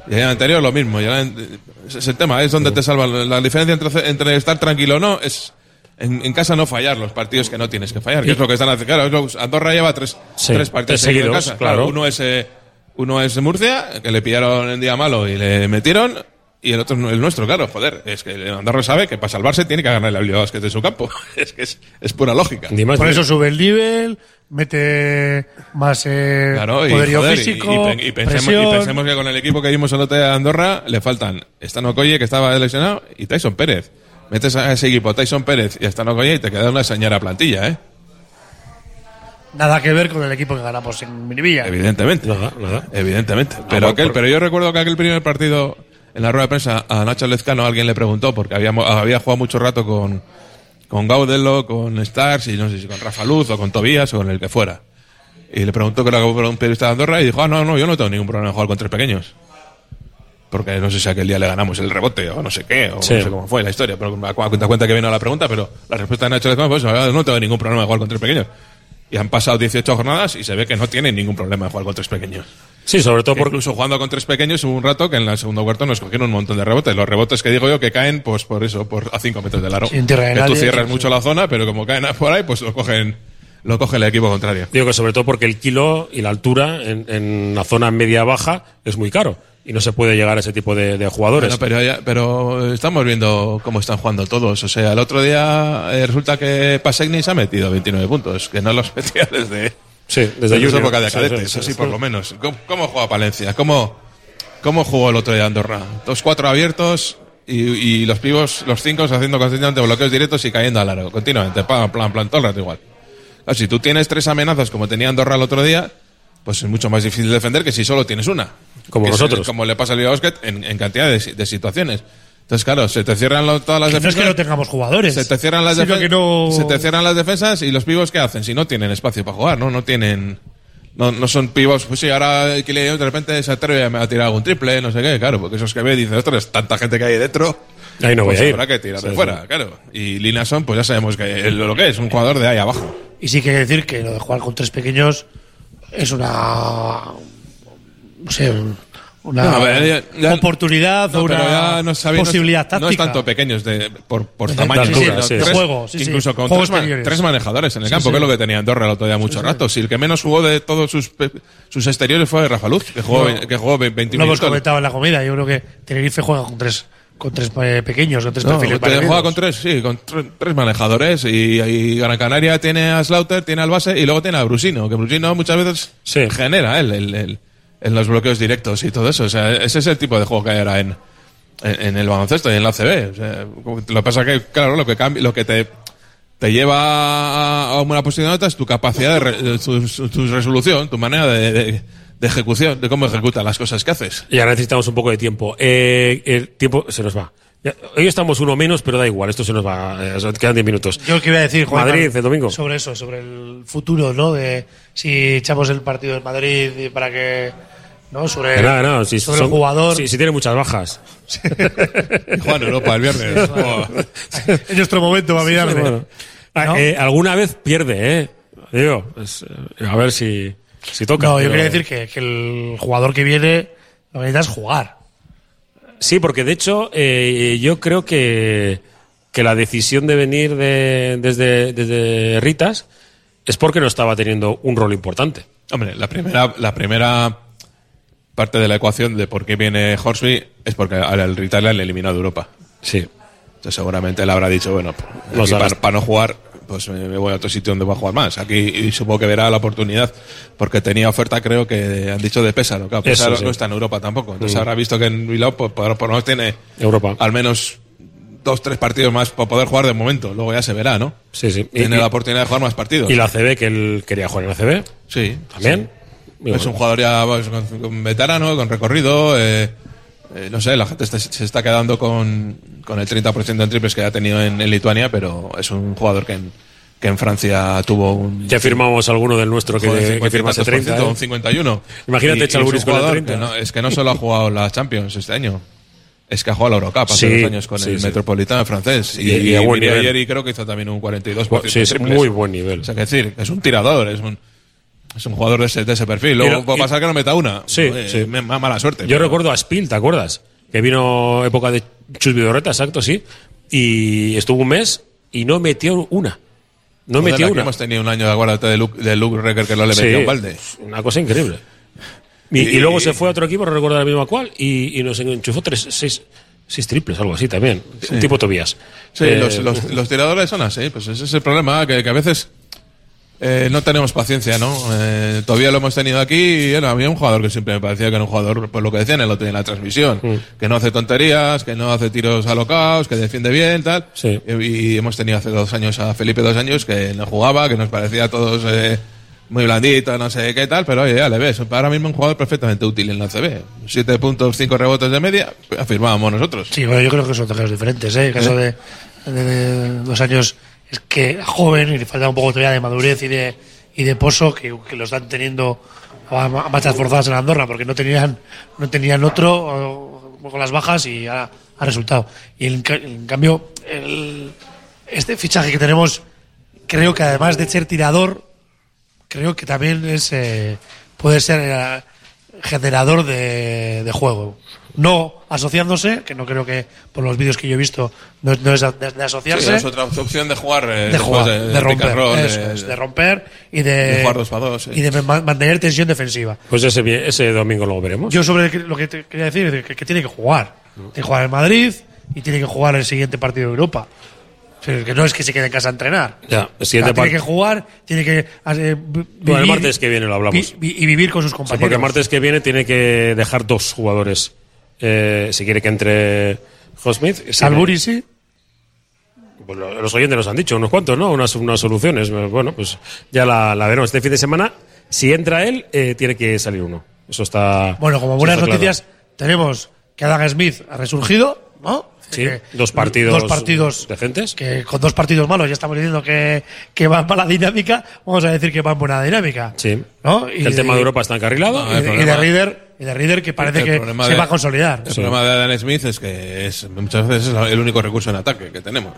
Y el año anterior lo mismo. Es el tema, es donde te salva. La diferencia entre, entre estar tranquilo o no es en, en casa no fallar los partidos que no tienes que fallar. Que es lo que están haciendo. Claro, es lo- Andorra lleva tres, Sí, tres partidos tres seguidos en casa. claro. Uno es, eh, uno es Murcia, que le pillaron en día malo y le metieron. Y el otro es el nuestro, claro, joder. Es que Andorra sabe que para salvarse tiene que ganar el Bilbao Basket de su campo. [laughs] es que es, es pura lógica. Por eso sube el nivel, mete más eh, Claro, y, poderío joder, físico, y, y pensemos, y presión. pensemos que con el equipo que vimos el otro día de Andorra le faltan Stan Okoye, que estaba lesionado, y Tyson Pérez. Metes a ese equipo, Tyson Pérez y Stan Okoye, y te queda una señora plantilla, ¿eh? Nada que ver con el equipo que ganamos en Miribilla. Evidentemente. Evidentemente. Pero, Ah, aquel, por- pero yo recuerdo que aquel primer partido, en la rueda de prensa, a Nacho Lezcano alguien le preguntó, porque habíamos, había jugado mucho rato con, con Gaudelo, con Stars, y no sé si con Rafa Luz, o con Tobías, o con el que fuera. Y le preguntó que era un periodista de Andorra, y dijo, ah, no, no, yo no tengo ningún problema en jugar con tres pequeños. Porque no sé si aquel día le ganamos el rebote, o no sé qué, o Sí. no sé cómo fue la historia, pero me cuenta cuenta que vino la pregunta, pero la respuesta de Nacho Lezcano eso, no tengo ningún problema en jugar con tres pequeños. Y han pasado 18 jornadas y se ve que no tienen ningún problema en jugar con tres pequeños. Sí, sobre todo porque Incluso jugando con tres pequeños hubo un rato que en el segundo cuarto nos cogieron un montón de rebotes. Los rebotes que digo yo que caen pues por eso, por a 5 metros del aro. Sin tierra de que tú nadie, cierras sí, mucho la zona, pero como caen por ahí, pues lo cogen, lo coge el equipo contrario. Digo que sobre todo porque el kilo y la altura en, en la zona media-baja es muy caro y no se puede llegar a ese tipo de, de jugadores. Bueno, pero, ya- pero estamos viendo cómo están jugando todos. O sea, el otro día eh, resulta que Pasegni se ha metido 29 puntos, que no los [laughs] metía desde, Sí, desde su época de cadetes, sí, sí, por lo menos. ¿Cómo, cómo juega Palencia? ¿Cómo, ¿Cómo jugó el otro día Andorra? Dos, cuatro abiertos y, y los pibos, los cinco, haciendo constantemente bloqueos directos y cayendo al aro, continuamente, plan, plan, plan, todo el rato igual. Claro, si tú tienes tres amenazas como tenía Andorra el otro día, pues es mucho más difícil defender que si solo tienes una. Como Que es- nosotros. como le pasa al Basket en, en cantidad de, si- de situaciones. Entonces, claro, se te cierran lo- todas las Que no es defensas. que no tengamos jugadores. Se te cierran las defensas. no- Se te cierran las defensas y los pibos ¿qué hacen? Si no tienen espacio para jugar, ¿no? No tienen. No, no son pibos, pues sí, ahora de repente se atreve a tirar algún triple, no sé qué, claro, porque esos que ve dicen, ostras, tanta gente que hay dentro. Ahí no voy pues a ir. Habrá que tirar Sí, de sí. fuera, claro. Y Linason, pues ya sabemos que lo que es, un jugador de ahí abajo. Y sí que hay que decir que lo de jugar con tres pequeños es una. No sé, una No, ver, ya- oportunidad No, o una no sabe- no posibilidad táctica. No es tanto pequeños de, por, por tamaño, sí, tres- juego, incluso con tres, manejadores en el campo, que es lo que tenía Andorra el otro día mucho rato. Si el que menos jugó de todos sus, sus exteriores fue Rafa Luz, que jugó, No. que jugó 20 Lo hemos comentado en la comida. Yo creo que Tenerife juega con tres, con tres eh, pequeños, con tres No, perfiles juega con tres, sí, con tre- tres manejadores. Y, y Gran Canaria tiene a Slaughter, tiene al base y luego tiene a Brusino, que Brusino muchas veces genera él el, el- en los bloqueos directos y todo eso. O sea, ese es el tipo de juego que hay ahora en, en, en el baloncesto y en la CB. O sea, lo que pasa que, claro, lo que, cambia, lo que te, te lleva a una posición alta es tu capacidad de, re- de tu, tu resolución, tu manera de, de- de ejecución, de cómo ejecutas las cosas que haces. Y ahora necesitamos un poco de tiempo. Eh, el tiempo se nos va. Ya, hoy estamos uno menos, pero da igual, esto se nos va. eh, quedan 10 minutos. Yo que iba a decir, Juan, Madrid, el domingo. Sobre eso, sobre el futuro, ¿no? De si echamos el partido del Madrid y para que. ¿No? Sobre, nada, si sobre son- el jugador. Si, si tiene muchas bajas. [laughs] Juan Europa el viernes. Oh. en nuestro momento va a mirarle. Sí, bueno. Ah, ¿No? eh, alguna vez pierde, ¿eh? Digo, pues, a ver si, si toca. No, yo pero- quería decir que, que el jugador que viene lo que necesita es jugar. Sí, porque de hecho eh, yo creo que, que la decisión de venir de, desde, desde Ritas es porque no estaba teniendo un rol importante. Hombre, la primera, la primera parte de la ecuación de por qué viene Horsby es porque al el Italia le eliminado de Europa. Sí. Entonces seguramente él habrá dicho, bueno, pues, para no jugar, pues me me voy a otro sitio donde voy a jugar más. Aquí supongo que verá la oportunidad, porque tenía oferta, creo que han dicho de Pésaro. Claro, Eso, Pésaro sí. no está en Europa tampoco. Entonces Mm. habrá visto que en Bilbao, pues, por, por lo menos tiene Europa. al menos dos, tres partidos más para poder jugar de momento. Luego ya se verá, ¿no? Sí, sí. Tiene Y- la oportunidad de jugar más partidos. Y la CB, que él quería jugar en la CB. Sí. También. Es bueno. un jugador ya pues, con, con veterano, con recorrido. eh, eh, no sé, la gente está- se está quedando con, con el 30% en triples que ha tenido en, en Lituania, pero es un jugador que en, que en Francia tuvo un. Ya firmamos alguno del nuestro que, joder, que firmase 30. 50%, ¿eh? un 51. Imagínate Chalburis con el jugador 30. que no- es que no solo ha jugado la Champions este año. Es que ha jugado la Eurocup hace Sí, dos años con sí, el sí. Metropolitano francés. Y, Y- y ayer y creo que hizo también un 42%. Sí, de es muy buen nivel. O sea, que decir, es un tirador, es un. Es un jugador de ese, de ese perfil. Luego puede y- pasar que no meta una. Sí, Eh, sí. me- mala suerte. Yo recuerdo a Spiel, ¿te acuerdas? Que vino época de Chus Vidorreta, exacto, sí. Y estuvo un mes y no metió una. No Joder, metió una. hemos tenido un año, acuérdate de Luke, de Luke Recker que no le Sí, metió un balde. Una cosa increíble. Y, Y- y luego se fue a otro equipo, no recuerdo la misma cual, y, nos enchufó tres, seis, seis triples, algo así también. Un tipo Tobías. Sí, Eh, los, los, los tiradores son así, pues ese es el problema, que, que a veces eh, no tenemos paciencia, ¿no? Eh, todavía lo hemos tenido aquí y bueno, había un jugador que siempre me parecía que era un jugador, pues lo que decían el otro día en la transmisión, Mm. que no hace tonterías, que no hace tiros alocados, que defiende bien, tal. Y, y hemos tenido hace dos años a Felipe dos años que no jugaba, que nos parecía a todos eh, muy blandito, no sé qué tal, pero oye, ya le ves, ahora mismo un jugador perfectamente útil en la CB. Siete puntos, cinco rebotes de media, afirmábamos nosotros. Sí, bueno, yo creo que son dos casos diferentes. ¿eh? El caso de, de- de dos años es que joven y le falta un poco todavía de madurez y de, y de pozo que, que lo están teniendo a, a forzadas en Andorra porque no tenían no tenían otro con las bajas y ha, resultado. Y en, ca- en cambio, este fichaje que tenemos, creo que además de ser tirador, creo que también es eh, puede ser eh, generador de, de juego. No asociándose, que no creo que por los vídeos que yo he visto no, es- no es de, de asociarse. Sí, es otra opción de jugar, eh, de jugar, de- de, de pick romper, and roll, eso de- es, de romper y de, de jugar dos para dos, sí. y de ma- mantener tensión defensiva. Pues ese, ese domingo lo veremos. Yo sobre lo que te quería decir es que, que tiene que jugar. Tiene que jugar en Madrid y tiene que jugar el siguiente partido de Europa. Que no es que se quede en casa a entrenar. Ya, el O siguiente sea, tiene que jugar, tiene que eh, vi- Bueno, el vivir- martes que viene lo hablamos. vi- vi- y vivir con sus O sea, compañeros. porque el martes que viene tiene que dejar dos jugadores. Eh, si quiere que entre Hosmith. Salbury sí. Pues lo- los oyentes nos han dicho unos cuantos, ¿no? Unas, unas soluciones. Bueno, pues ya la, la veremos. Este fin de semana, si entra él, eh, tiene que salir uno. Eso está. Bueno, como buenas claro. noticias, tenemos que Adam Smith ha resurgido, ¿no? Sí, Que- dos partidos, dos partidos decentes. que con dos partidos malos ya estamos diciendo que, que va mala dinámica, vamos a decir que va en buena dinámica. Sí. ¿no? Que el tema de Europa está encarrilado. No, y, y de Reader, y de Reader que parece El que problema se de- va a consolidar. El problema de Adam Smith es que es, muchas veces es el único recurso en ataque que tenemos.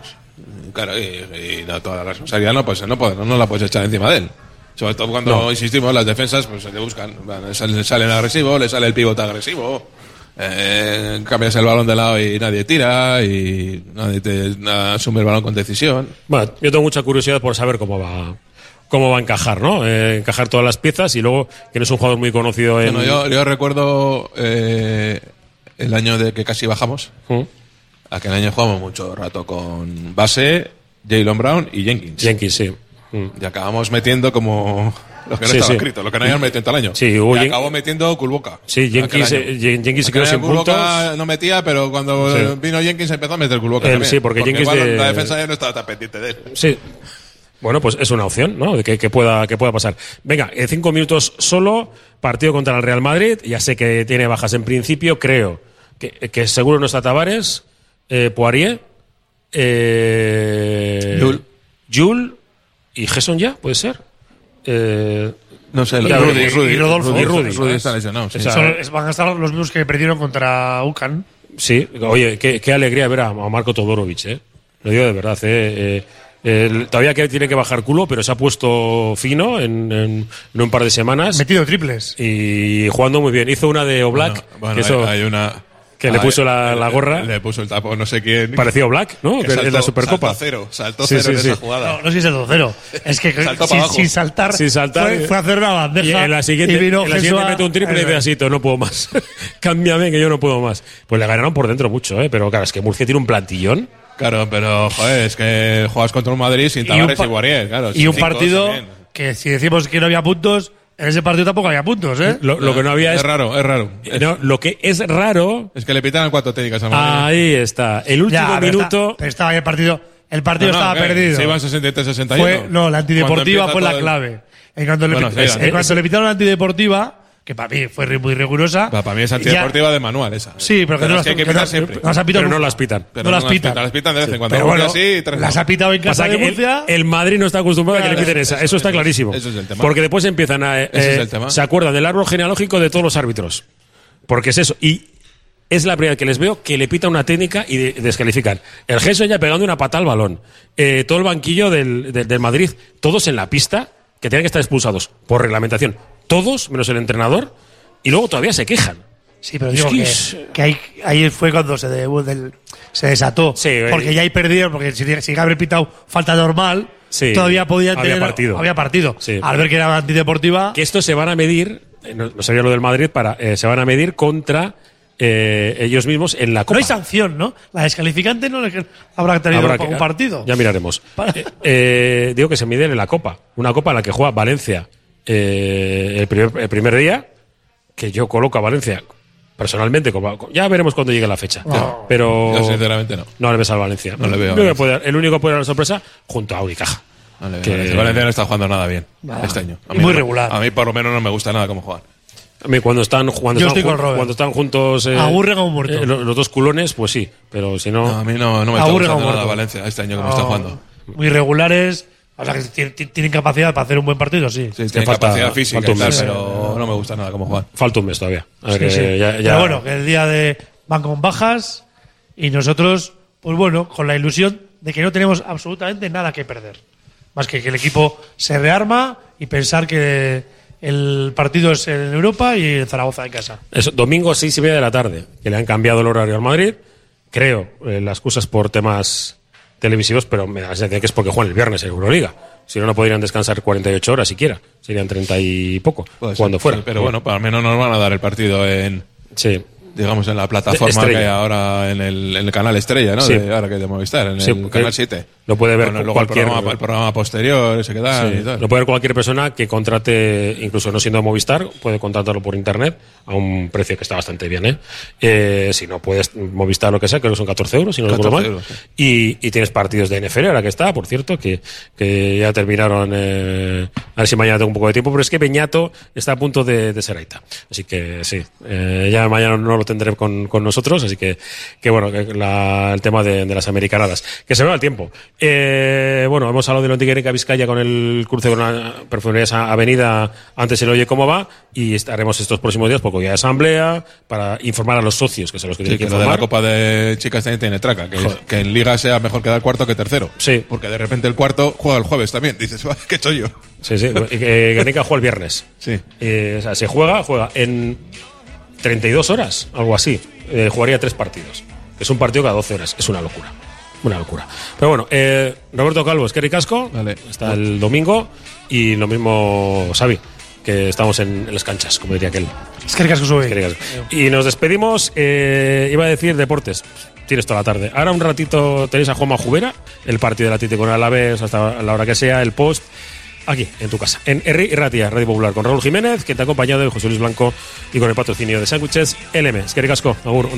Claro, y, y no, toda la responsabilidad no, pues, no, puede- no, la puedes echar encima de él. Sobre todo cuando No. insistimos, las defensas pues se le buscan. Salen, salen agresivo, le sale el pivote agresivo. eh, cambias el balón de lado y nadie tira y nadie te asume el balón con decisión. Bueno, yo tengo mucha curiosidad por saber cómo va cómo va a encajar, ¿no? Eh, encajar todas las piezas y luego que no es un jugador muy conocido en. Bueno, yo, yo recuerdo eh, el año de que casi bajamos. ¿Mm? Aquel año jugamos mucho rato con base, Jalen Brown y Jenkins. Jenkins, sí. Mm. Y acabamos metiendo como lo que no Sí, estaba sí. escrito, lo que no habían metido el año. Sí, hubo y acabó metiendo Kulboka. Sí, Jenkins, eh, Jen- Jenkins se quedó sin Kulboka puntos. no metía, pero cuando Sí. eh, vino Jenkins empezó a meter Kulboka también. sí, porque Jenkins igual de- la defensa ya no estaba tan pendiente de él. Sí. Bueno, pues es una opción, ¿no? De que, que pueda, que pueda pasar. Venga, en cinco minutos solo, partido contra el Real Madrid. Ya sé que tiene bajas en principio, creo que, que seguro no está Tavares, eh, Poirier, eh, Jul. Jul y Gesson ya, puede ser. Eh, No sé, Rudy, y- Rudy, y Rodolfo. Rudy, Y Rudy, Rudy ¿eh? está lesionado. sí. O sea, Son- es- van a estar los mismos que perdieron contra UCAN. Sí, oye, qué, qué alegría ver a, a Marco Todorovic, ¿eh? Lo digo de verdad, ¿eh? Eh, el- todavía que tiene que bajar culo, pero se ha puesto fino en, en- en un par de semanas. Metido triples. Y jugando muy bien. Hizo una de Oblak, Bueno, bueno, que, eso hay, hay una que le puso la, le- la gorra. Le puso el tapo, no sé quién. parecía Oblak, ¿no? Que en la saltó- Supercopa. Saltó cero, saltó Sí, cero sí, en sí. esa jugada. No, no sé si es el 2-0. Es que Saltó sin, saltar, Sin saltar, fue, fue a hacer una bandeja. Y en la siguiente, y vino en la Jesús siguiente a- mete un triple y dice así, "Todo, no puedo más. [laughs] Cámbiame que yo no puedo más. Pues le ganaron por dentro mucho, ¿eh? Pero claro, es que Murcia tiene un plantillón. Claro, pero joder, es que juegas contra un Madrid sin Y Tavares y, Guarier, claro. Y un partido también. que si decimos que no había puntos, en ese partido tampoco había puntos, ¿eh? Lo, lo que no había es es. raro, es raro. no, lo que es raro. Es que le pitan cuatro técnicas a Madrid. Ahí está. El último Ya, pero minuto. está- pero estaba ahí el partido. El partido No, no, estaba ¿qué? perdido. Se iban 63-61. Fue, no, la antideportiva fue la clave. En cuanto, Bueno, le, sí, en sí. cuanto le pitaron la antideportiva, que para mí fue muy rigurosa. Para mí es antideportiva de manual esa. Sí, pero que no las que hay pitar siempre. no Pero no las pitan. Pero no las pitan. Las pitan de vez en cuando. Pero bueno, así, las ha pitado en casa de Murcia. el Madrid no está acostumbrado a que le piten esa. eso- Eso está eso- clarísimo. eso es el tema. Porque después empiezan a. eh, Ese es el tema. Se acuerdan del árbol genealógico de todos los árbitros. Porque es eso. Y es la primera vez que les veo que le pita una técnica y de- descalifican. El Gesso ya pegando una pata al balón. Eh, todo el banquillo del, del- del Madrid, todos en la pista. que tenían que estar expulsados por reglamentación, todos menos el entrenador, y luego todavía se quejan. Sí, pero digo que que, ahí, ahí fue cuando se, del- se desató. eh. porque ya ahí perdieron, porque si, si haber pitado falta normal, Sí, todavía había tener. partido. Había partido. Sí. Al ver que era antideportiva. Que estos se van a medir, eh, no, no sabía lo del Madrid, para, eh, se van a medir contra eh, ellos mismos en la No Copa. hay sanción, ¿no? La descalificante no le habrá tenido Habrá que- un partido. Ya miraremos. Eh, digo que se miden en la Copa. Una Copa en la que juega Valencia eh, el, primer, el primer día, que yo coloco a Valencia personalmente. como- ya veremos cuando llegue la fecha. No. Pero. Yo sinceramente no. No le ves al Valencia. No le veo a Valencia. puede- el único que puede dar la sorpresa junto a Unicaja. No le veo Que- a Valencia. No está jugando nada bien Ah. este año. A mí muy regular. A mí por lo menos no me gusta nada cómo juegan. A mí cuando están, cuando Yo están, cuando están juntos eh, Aburre como muerto. eh, los, los dos culones, pues sí. Pero si no. No, a mí no, no me está Aburre como gustando nada. Valencia este año como está jugando. Muy regulares. O sea, que ti- ti- tienen capacidad para hacer un buen partido, sí. Sí, tiene falta- capacidad física falta un mes. pero no me gusta nada cómo juegan. Falta un mes todavía. A ver, Sí, sí. ya- ya- Pero bueno, que el día de van con bajas y nosotros, pues bueno, con la ilusión de que no tenemos absolutamente nada que perder. Más que que el equipo se rearma y pensar que el partido es en Europa y en Zaragoza en casa. Eso, domingo seis y media de la tarde, que le han cambiado el horario al Madrid. Creo, eh, las cosas por temas televisivos, pero me da la sensación que es porque juegan el viernes en Euroliga. Si no, no podrían descansar 48 horas siquiera. Serían 30 y poco, cuando fuera. sí, pero bueno, al menos nos van a dar el partido en, Sí. digamos, en la plataforma que hay ahora en el, en el canal Estrella, ¿no? Sí. De- ahora que es de Movistar, en Sí, el canal 7. Lo puede ver Bueno, cualquier- el programa, el programa posterior, ese que dan Sí, y tal. Lo puede ver cualquier persona que contrate, incluso no siendo Movistar, puede contratarlo por internet a un precio que está bastante bien. ¿eh? Eh, si no puedes Movistar lo que sea, creo que son 14 euros, si no recuerdo 14 mal. euros, sí. y, y tienes partidos de NFL, ahora que está, por cierto, que, que ya terminaron. eh, a ver si mañana tengo un poco de tiempo, pero es que Beñato está a punto de, de ser Aita. Así que sí, eh, ya mañana no lo tendré con, con nosotros, así que, que bueno, que la- el tema de, de las americanadas. Que se me va el tiempo. Eh, bueno, hemos hablado de Lontiquereca Vizcaya con el cruce con la Perfumerías Avenida, antes se lo oye cómo va, y estaremos estos próximos días, porque hay asamblea, para informar a los socios, que son los que Sí, tienen que que lo de la informar. Copa de Chicas también tiene traca. Que, en Liga sea mejor quedar cuarto que tercero. Sí. Porque de repente el cuarto juega el jueves también. Dices, "Va, ¿qué hecho yo? Sí, sí. [laughs] que Guernica juega el viernes. Sí. Eh, o sea, se juega, juega en 32 horas, algo así. Eh, jugaría tres partidos. Es un partido cada 12 horas. Es una locura. Una locura. Pero bueno, eh, Roberto Calvo, es que Casco. Vale. Está el domingo. Y lo mismo Xavi, que estamos en, en las canchas, como diría aquel. Es que casco sube. Y nos despedimos. eh, iba a decir deportes. Tienes toda la tarde. Ahora un ratito tenéis a Juanma Jubera, el partido del Atlético con el Alavés hasta la hora que sea, el post. Aquí, en tu casa. En R y Ratia, Radio Popular, con Raúl Jiménez, que te ha acompañado de José Luis Blanco y con el patrocinio de Sándwiches LM. Eskerrik asko. Agur, un